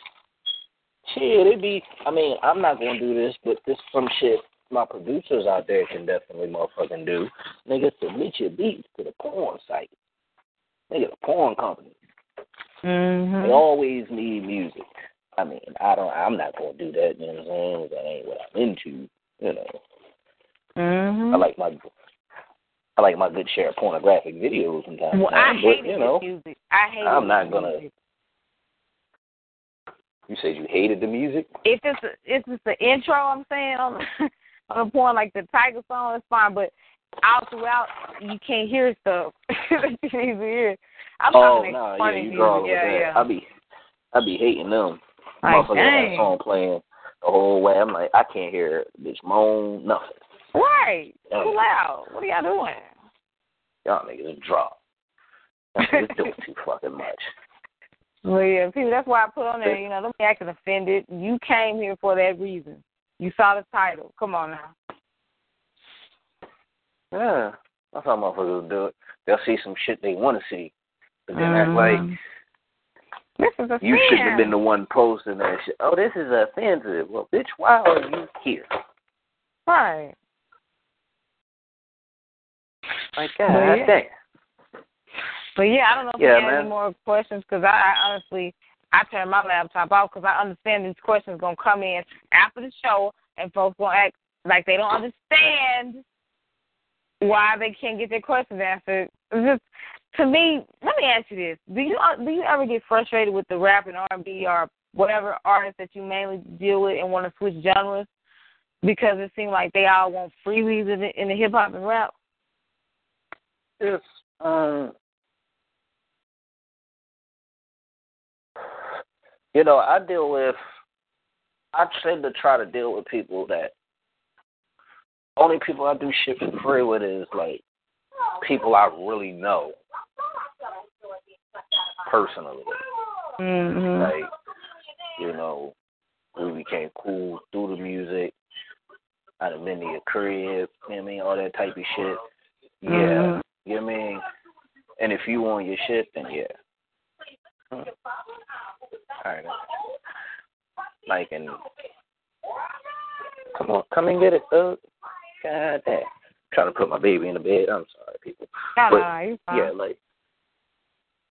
Shit, it'd be. I mean, I'm not gonna do this, but this some shit my producers out there can definitely motherfucking do. Nigga, submit your beats to the porn site. Nigga, the porn company. They Mhm. always need music. I mean, I don't. I'm not gonna do that. You know what I'm saying? That ain't what I'm into. You know, Mhm. I like my. I like my good share of pornographic videos from time Well, I hated but you know, the music. I hated I'm not gonna- music. You said you hated the music. If it's a, if it's the intro, I'm saying on the, on the porn like the Tyga song, it's fine. But all throughout, you can't hear stuff. <laughs> you need to hear. I'm oh talking no, like yeah, funny you music. draw yeah, that. yeah. I be, I be hating them. Like, Motherfucker that song playing the whole way. I'm like, I can't hear this moan nothing. Right. Too loud. What are y'all doing? Y'all niggas drop. Y'all <laughs> niggas doing too fucking much. Well, yeah, people. That's why I put on there. You know, don't be acting offended. You came here for that reason. You saw the title. Come on now. Yeah, that's how motherfuckers do it. They'll see some shit they want to see, but then act mm-hmm. like. This is you shouldn't have been the one posting that shit. Oh, this is offensive. Well, bitch, why are you here? right. Like, Well, God yeah. Damn. But yeah, I don't know if Yeah, you have any more questions because I, I honestly I turned my laptop off because I understand these questions gonna come in after the show and folks gonna act like they don't understand why they can't get their questions answered. It's just to me, let me ask you this: Do you do you ever get frustrated with the rap and R and B or whatever artists that you mainly deal with and want to switch genres because it seems like they all want freebies in the, in the hip hop and rap? It's um you know, I deal with I tend to try to deal with people that only people I do shit for free with is like people I really know personally. Mm-hmm. Like, you know, we became cool through the music. I'd have been to your crib, you know what I mean, all that type of shit. Yeah. Mhm. You know what I mean? And if you want your shit, then yeah. All right. Like, and come on, come and get it, thug. God damn. trying to put my baby in the bed. I'm sorry, people. But, no, no, you're fine. Yeah, like,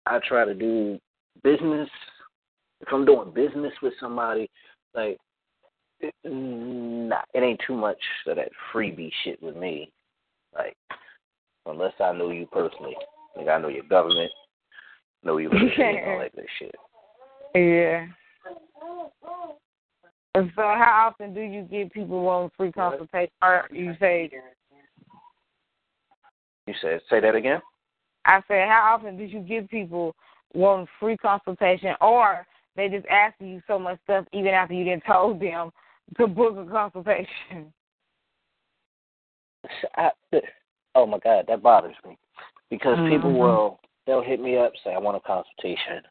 I try to do business. If I'm doing business with somebody, like, it, nah, it ain't too much of that freebie shit with me. Like, unless I know you personally. Like, I know your government, you personally, and all that good shit. Yeah. And so, how often do you give people one free consultation? Or you say, You said, say that again? I said, how often do you give people one free consultation, or they just asking you so much stuff even after you didn't told them to book a consultation? <laughs> I, <laughs> oh my God, that bothers me because people Mhm. will they'll hit me up say I want a consultation.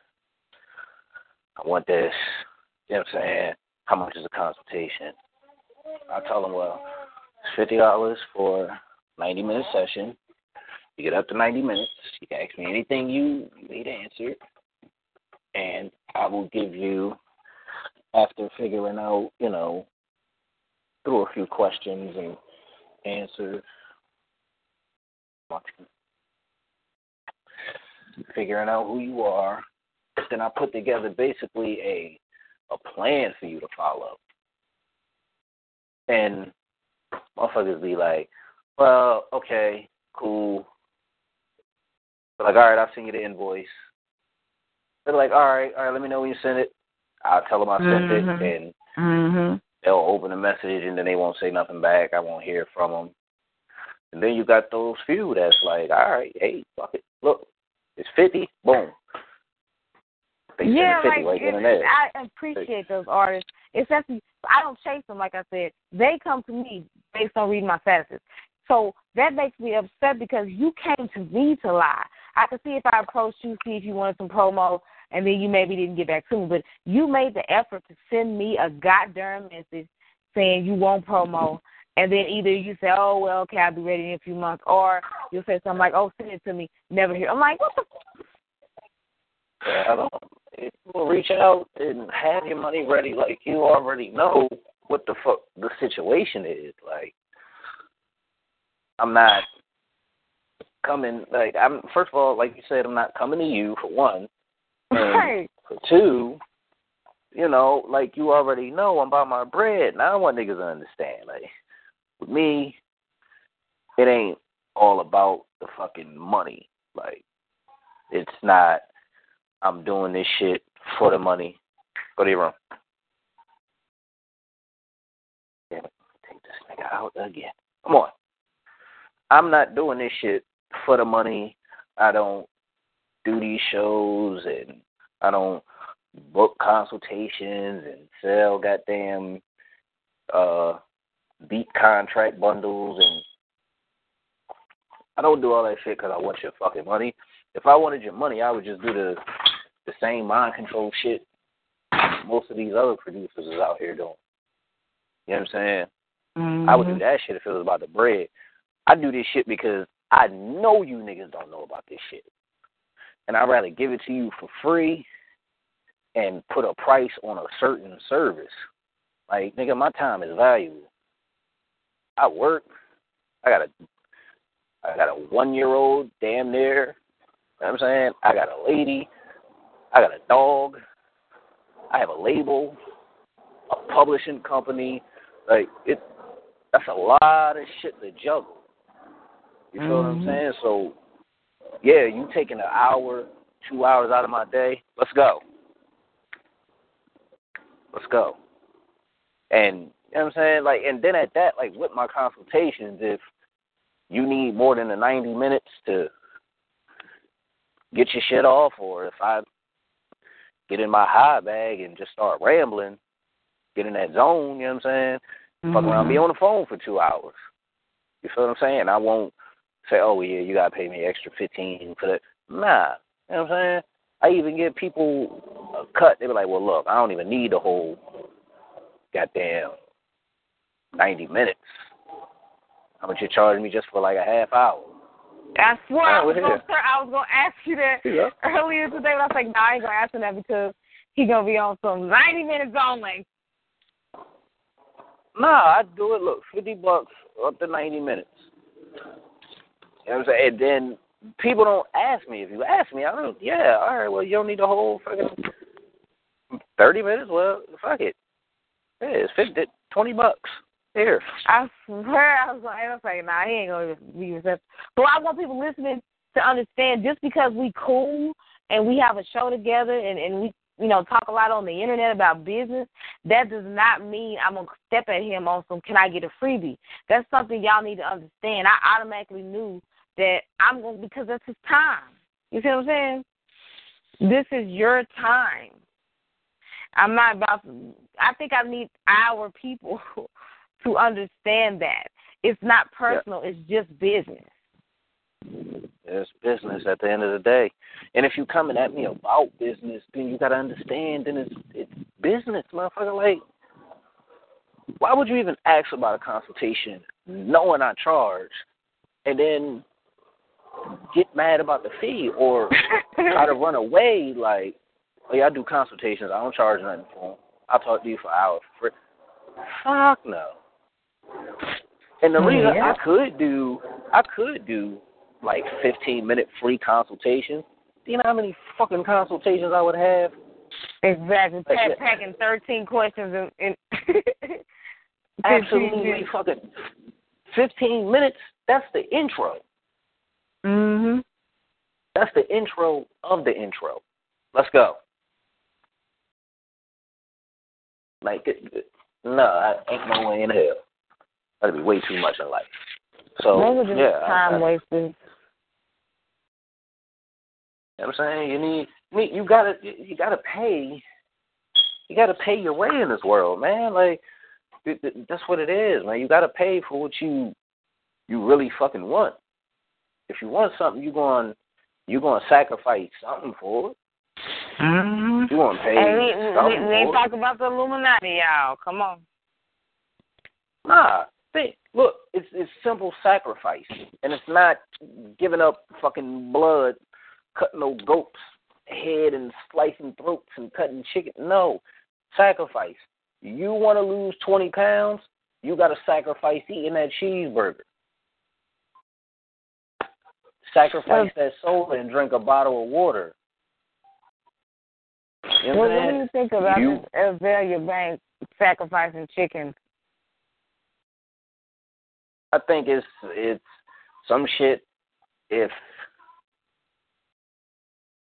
I want this. You know what I'm saying? How much is a consultation? I tell them, well, it's fifty dollars for ninety minute session. You get up to ninety minutes. You can ask me anything you need answered, and I will give you after figuring out, you know, through a few questions and answers. Figuring out who you are, then I put together basically a a plan for you to follow. And motherfuckers be like, Well, okay, cool. They're like, all right, I'll send you the invoice. They're like, all right, all right, let me know when you send it. I'll tell them I sent Mhm. it, and Mhm. they'll open the message, and then they won't say nothing back. I won't hear from them. And then you got those few that's like, all right, hey, fuck it, look, it's fifty, boom. They Yeah, like right it. I appreciate those artists especially I don't chase them. Like I said, they come to me based on reading my statuses. So that makes me upset because you came to me to lie. I could see if I approached you, see if you wanted some promo, and then you maybe didn't get back to me. But you made the effort to send me a goddamn message saying you want promo, and then either you say, "Oh well, okay, I'll be ready in a few months," or you'll say something like, "Oh, send it to me." Never hear. I'm like, what the? Yeah, I don't. People reach out and have your money ready, like you already know what the fuck the situation is. Like, I'm not coming. Like, I'm first of all, like you said, I'm not coming to you for one. <laughs> And Right. for two, you know, like you already know, I'm about my bread. Now I want niggas to understand. Like, with me, it ain't all about the fucking money. Like, it's not. I'm doing this shit for the money. Go to your room. Damn it, take this nigga out again. Come on. I'm not doing this shit for the money. I don't do these shows and I don't book consultations and sell goddamn uh beat contract bundles and I don't do all that shit because I want your fucking money. If I wanted your money, I would just do the the same mind control shit most of these other producers is out here doing. You know what I'm saying? Mm-hmm. I would do that shit if it was about the bread. I do this shit because I know you niggas don't know about this shit. And I'd rather give it to you for free and put a price on a certain service. Like, nigga, my time is valuable. I work. I got a I got a one year old damn near. You know what I'm saying? I got a lady. I got a dog. I have a label, a publishing company. Like it that's a lot of shit to juggle. You feel what I'm Mhm. saying? So yeah, you taking an hour, two hours out of my day, let's go. Let's go. And you know what I'm saying? Like and then at that, like with my consultations, if you need more than the ninety minutes to get your shit off or if I get in my high bag and just start rambling, get in that zone, you know what I'm saying? Fuck around, be mm-hmm. on the phone for two hours. You feel what I'm saying? I won't say, oh, yeah, you got to pay me extra 15 for that. Nah. You know what I'm saying? I even give people a cut. They be like, well, look, I don't even need the whole goddamn 90 minutes. How much you charging me just for like a half hour? I swear I was gonna I was gonna ask you that Yeah. earlier today, but I was like, nah, I ain't gonna ask him that because he gonna be on some ninety minutes only. Nah, I do it. Look, fifty bucks up to ninety minutes. You know what I'm saying? And then people don't ask me. If you ask me, I don't. Yeah, all right. Well, you don't need the whole fucking thirty minutes. Well, fuck it. Yeah, it's fifty, twenty bucks. I swear I was gonna I was like, nah, he ain't gonna be receptive. But I want people listening to understand just because we cool and we have a show together and, and we you know, talk a lot on the internet about business, that does not mean I'm gonna step at him on some can I get a freebie. That's something y'all need to understand. I automatically knew that I'm gonna because that's his time. You see what I'm saying? This is your time. I'm not about to I think I need our people <laughs> to understand that. It's not personal, it's just business. It's business at the end of the day. And if you're coming at me about business, then you gotta understand. Then it's it's business, motherfucker. Like, why would you even ask about a consultation knowing I charge, and then get mad about the fee or try to run away? Like, oh yeah, I do consultations. I don't charge nothing for them. I'll talk to you for hours for free. Fuck no. And the reason Yeah. I could do, I could do like 15 minute free consultations. Do you know how many fucking consultations I would have? Exactly. Like packing thirteen questions and, <laughs> and Absolutely fucking 15 minutes. That's the intro. Mhm. That's the intro of the intro. Let's go. Like, no, I ain't no way in hell. That'd be way too much in life. So, Those are just yeah, time I- wasters. You know what I'm saying? You need, you need- you gotta, you gotta pay You got to pay your way in this world, man. Like that's what it is, man. You got to pay for what you you really fucking want. If you want something, you going you going to sacrifice something for it. Mm-hmm. You want to pay Hey, we, we, we ain't for talk about the Illuminati, y'all. Come on. Nah, think. Look, it's it's simple sacrifice, and it's not giving up fucking blood, cutting no goats head and slicing throats and cutting chicken. No, sacrifice. You want to lose twenty pounds? You got to sacrifice eating that cheeseburger. Sacrifice that soda and drink a bottle of water. You know What, what do you think about You- this Azealia Banks sacrificing chickens? I think it's it's some shit. If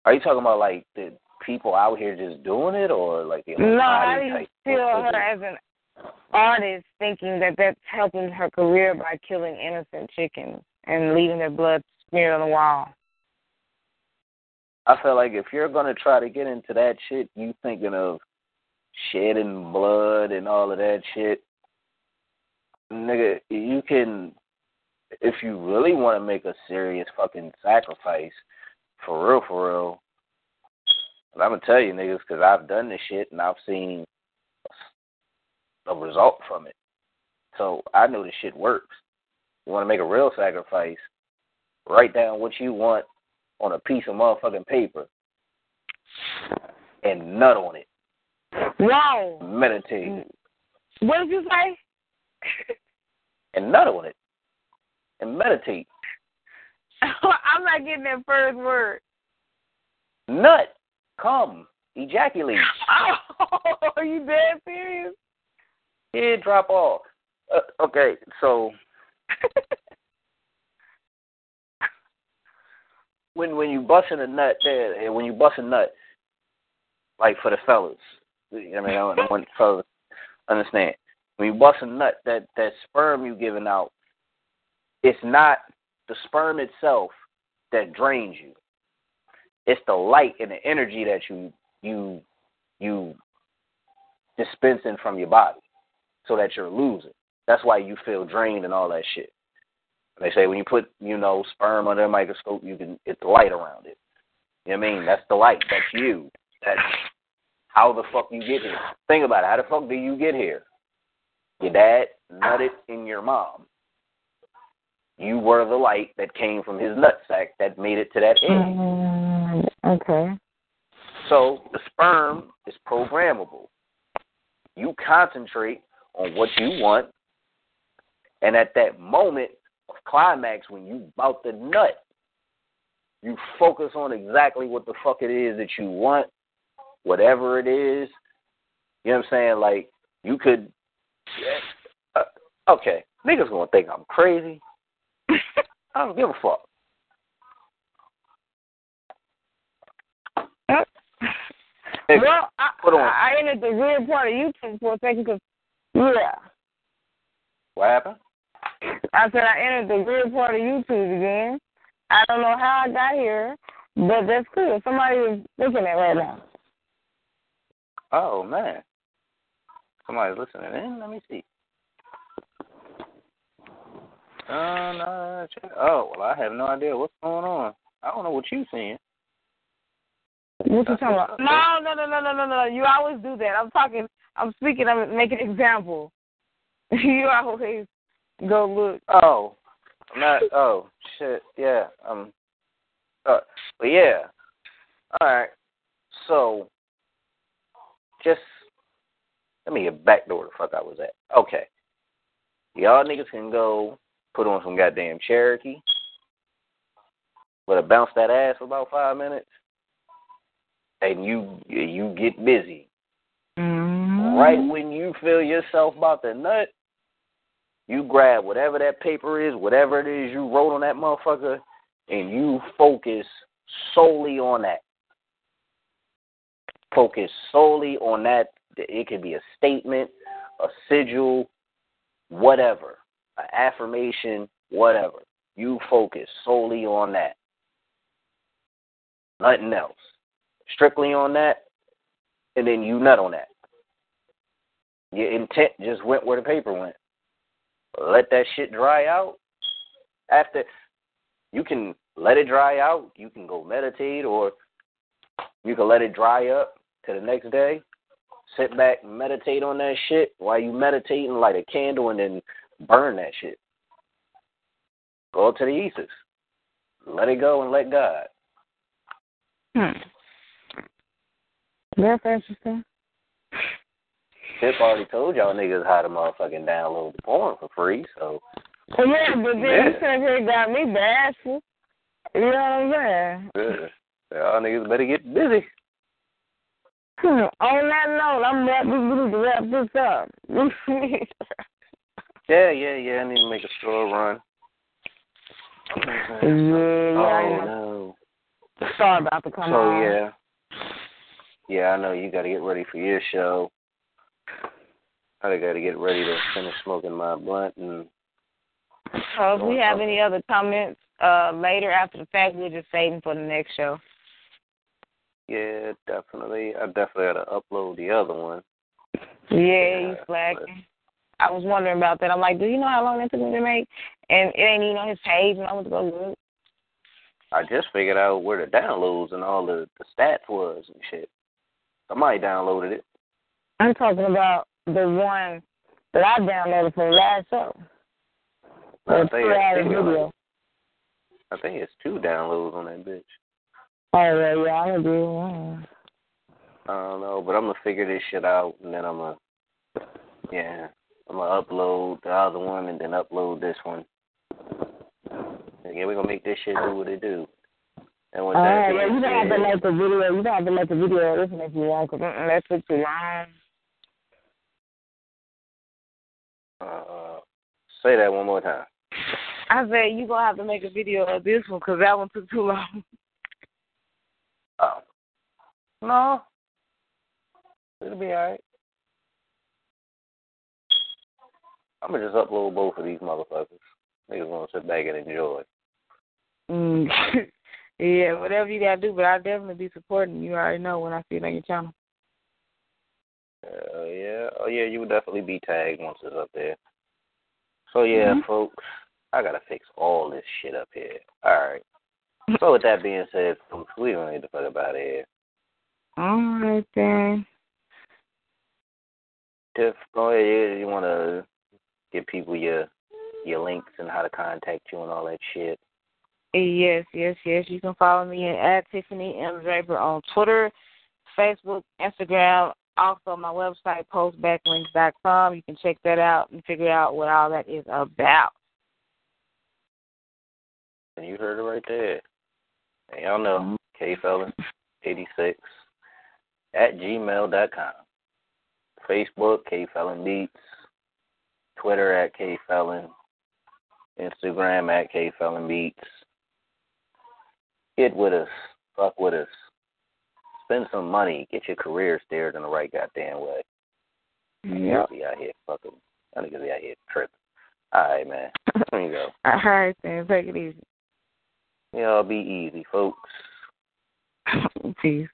are you talking about like the people out here just doing it, or like the No, I Illuminati didn't type? feel her as an artist thinking that that's helping her career by killing innocent chickens and leaving their blood smeared on the wall. I feel like if you're gonna try to get into that shit, you thinking of shedding blood and all of that shit. Nigga, you can if you really want to make a serious fucking sacrifice, for real, for real. And I'm gonna tell you, niggas, because I've done this shit and I've seen a result from it. So I know this shit works. You want to make a real sacrifice? Write down what you want on a piece of motherfucking paper and nut on it. Whoa! Meditate What did you say? And nut on it and meditate. <laughs> I'm not getting that first word. Nut, come, ejaculate. <laughs> Oh, are you dead serious? Yeah, drop off. Uh, okay, so <laughs> when when you busting a nut there, when you bust a nut, like for the fellas, you know what I mean, I want fellas understand. When you bust a nut, that that sperm you giving out, it's not the sperm itself that drains you. It's the light and the energy that you you you dispensing from your body, so that you're losing. That's why you feel drained and all that shit. They say when you put, you know, sperm under a microscope, you can it's the light around it. You know what I mean? That's the light. That's you. That's how the fuck you get here. Think about it. How the fuck do you get here? Your dad nutted in your mom. You were the light that came from his nutsack that made it to that end. Mm, okay. So the sperm is programmable. You concentrate on what you want, and at that moment of climax, when you bout the nut, you focus on exactly what the fuck it is that you want, whatever it is. You know what I'm saying? Like you could. Uh, okay, niggas gonna think I'm crazy. <laughs> I don't give a fuck. Well, I, put on. I entered the real part of YouTube for a second because, yeah. What happened? I said I entered the real part of YouTube again. I don't know how I got here, but that's cool. Somebody is looking at right now. Oh man, somebody's listening in. Let me see. Uh, no, oh well, I have no idea what's going on. I don't know what you're seeing. What you talking about? No, no, no, no, no, no, no. You always do that. I'm talking. I'm speaking. I'm making an example. <laughs> you always go look. Oh, I'm not. Oh shit. Yeah. Um. Uh, but yeah. All right. So, just let me get back to where the fuck I was at. Okay. Y'all niggas can go put on some goddamn Cherokee. But I bounce that ass for about five minutes, and you you get busy. Mm-hmm. Right when you feel yourself about to nut, you grab whatever that paper is, whatever it is you wrote on that motherfucker, and you focus solely on that. Focus solely on that. It could be a statement, a sigil, whatever, an affirmation, whatever. You focus solely on that. Nothing else. Strictly on that, and then you nut on that. Your intent just went where the paper went. Let that shit dry out. After you can let it dry out, you can go meditate or you can let it dry up to the next day. Sit back and meditate on that shit. While you meditating, light a candle and then burn that shit. Go to the Isis. Let it go and let God. Hmm. That's interesting. Tip already told y'all niggas how to motherfucking download the porn for free, so. Well, yeah, but then Yeah. you said here got me bashful. You know what I'm saying? Yeah. Y'all niggas better get busy. On that note, I'm wrap we need to wrap this up. Yeah, yeah, yeah. I need to make a store run. yeah, yeah. Oh know. no. Sorry about to come So on. yeah. Yeah, I know you got to get ready for your show. I got to get ready to finish smoking my blunt and So if we have any other comments uh later after the fact, we'll just them for the next show. Yeah, definitely. I definitely got to upload the other one. Yeah, you slacking. I was wondering about that. I'm like, do you know how long that took me to make? And it ain't even on his page, and I went to go look. I just figured out where the downloads and all the, the stats was and shit. Somebody downloaded it. I'm talking about the one that I downloaded from last show. I The think, it's, video. I think it's two downloads on that bitch. Oh yeah, yeah, I'm gonna do one. I don't know, but I'm gonna figure this shit out, and then I'm gonna, yeah, I'm gonna upload the other one, and then upload this one. And yeah, we're gonna make this shit do what it do. And with All that right, being well, you don't have to said, make the video. You don't have to make the video listen if you want, cause mm-mm, that took too long. uh, say that one more time. I said you gonna have to make a video of this one, cause that one took too long. <laughs> Oh, no, it'll be alright. I'm gonna just upload both of these motherfuckers. Niggas gonna sit back and enjoy. Mm. <laughs> yeah, whatever you gotta do, but I'll definitely be supporting you. I already know when I see it on your channel. Uh, yeah. Oh, yeah. You would definitely be tagged once it's up there. So yeah, Mhm. folks, I gotta fix all this shit up here. All right. So with that being said, we don't need to fuck about it. All right then. Tiff, go ahead. You, you want to give people your your links and how to contact you and all that shit. Yes, yes, yes. You can follow me at Tiffany M Draper on Twitter, Facebook, Instagram. Also, my website, postbacklinks.com. You can check that out and figure out what all that is about. And you heard it right there. And y'all know, mm-hmm. kfelon86 at gmail.com. Facebook, kfelon beats. Twitter at kfelon. Instagram at kfelon beats. Get with us. Fuck with us. Spend some money. Get your career steered in the right goddamn way. Yep. Be out here fucking. I niggas be out here tripping. All right, man. There you go. <laughs> All right then. Take it easy. Y'all be easy, folks. <laughs> Peace.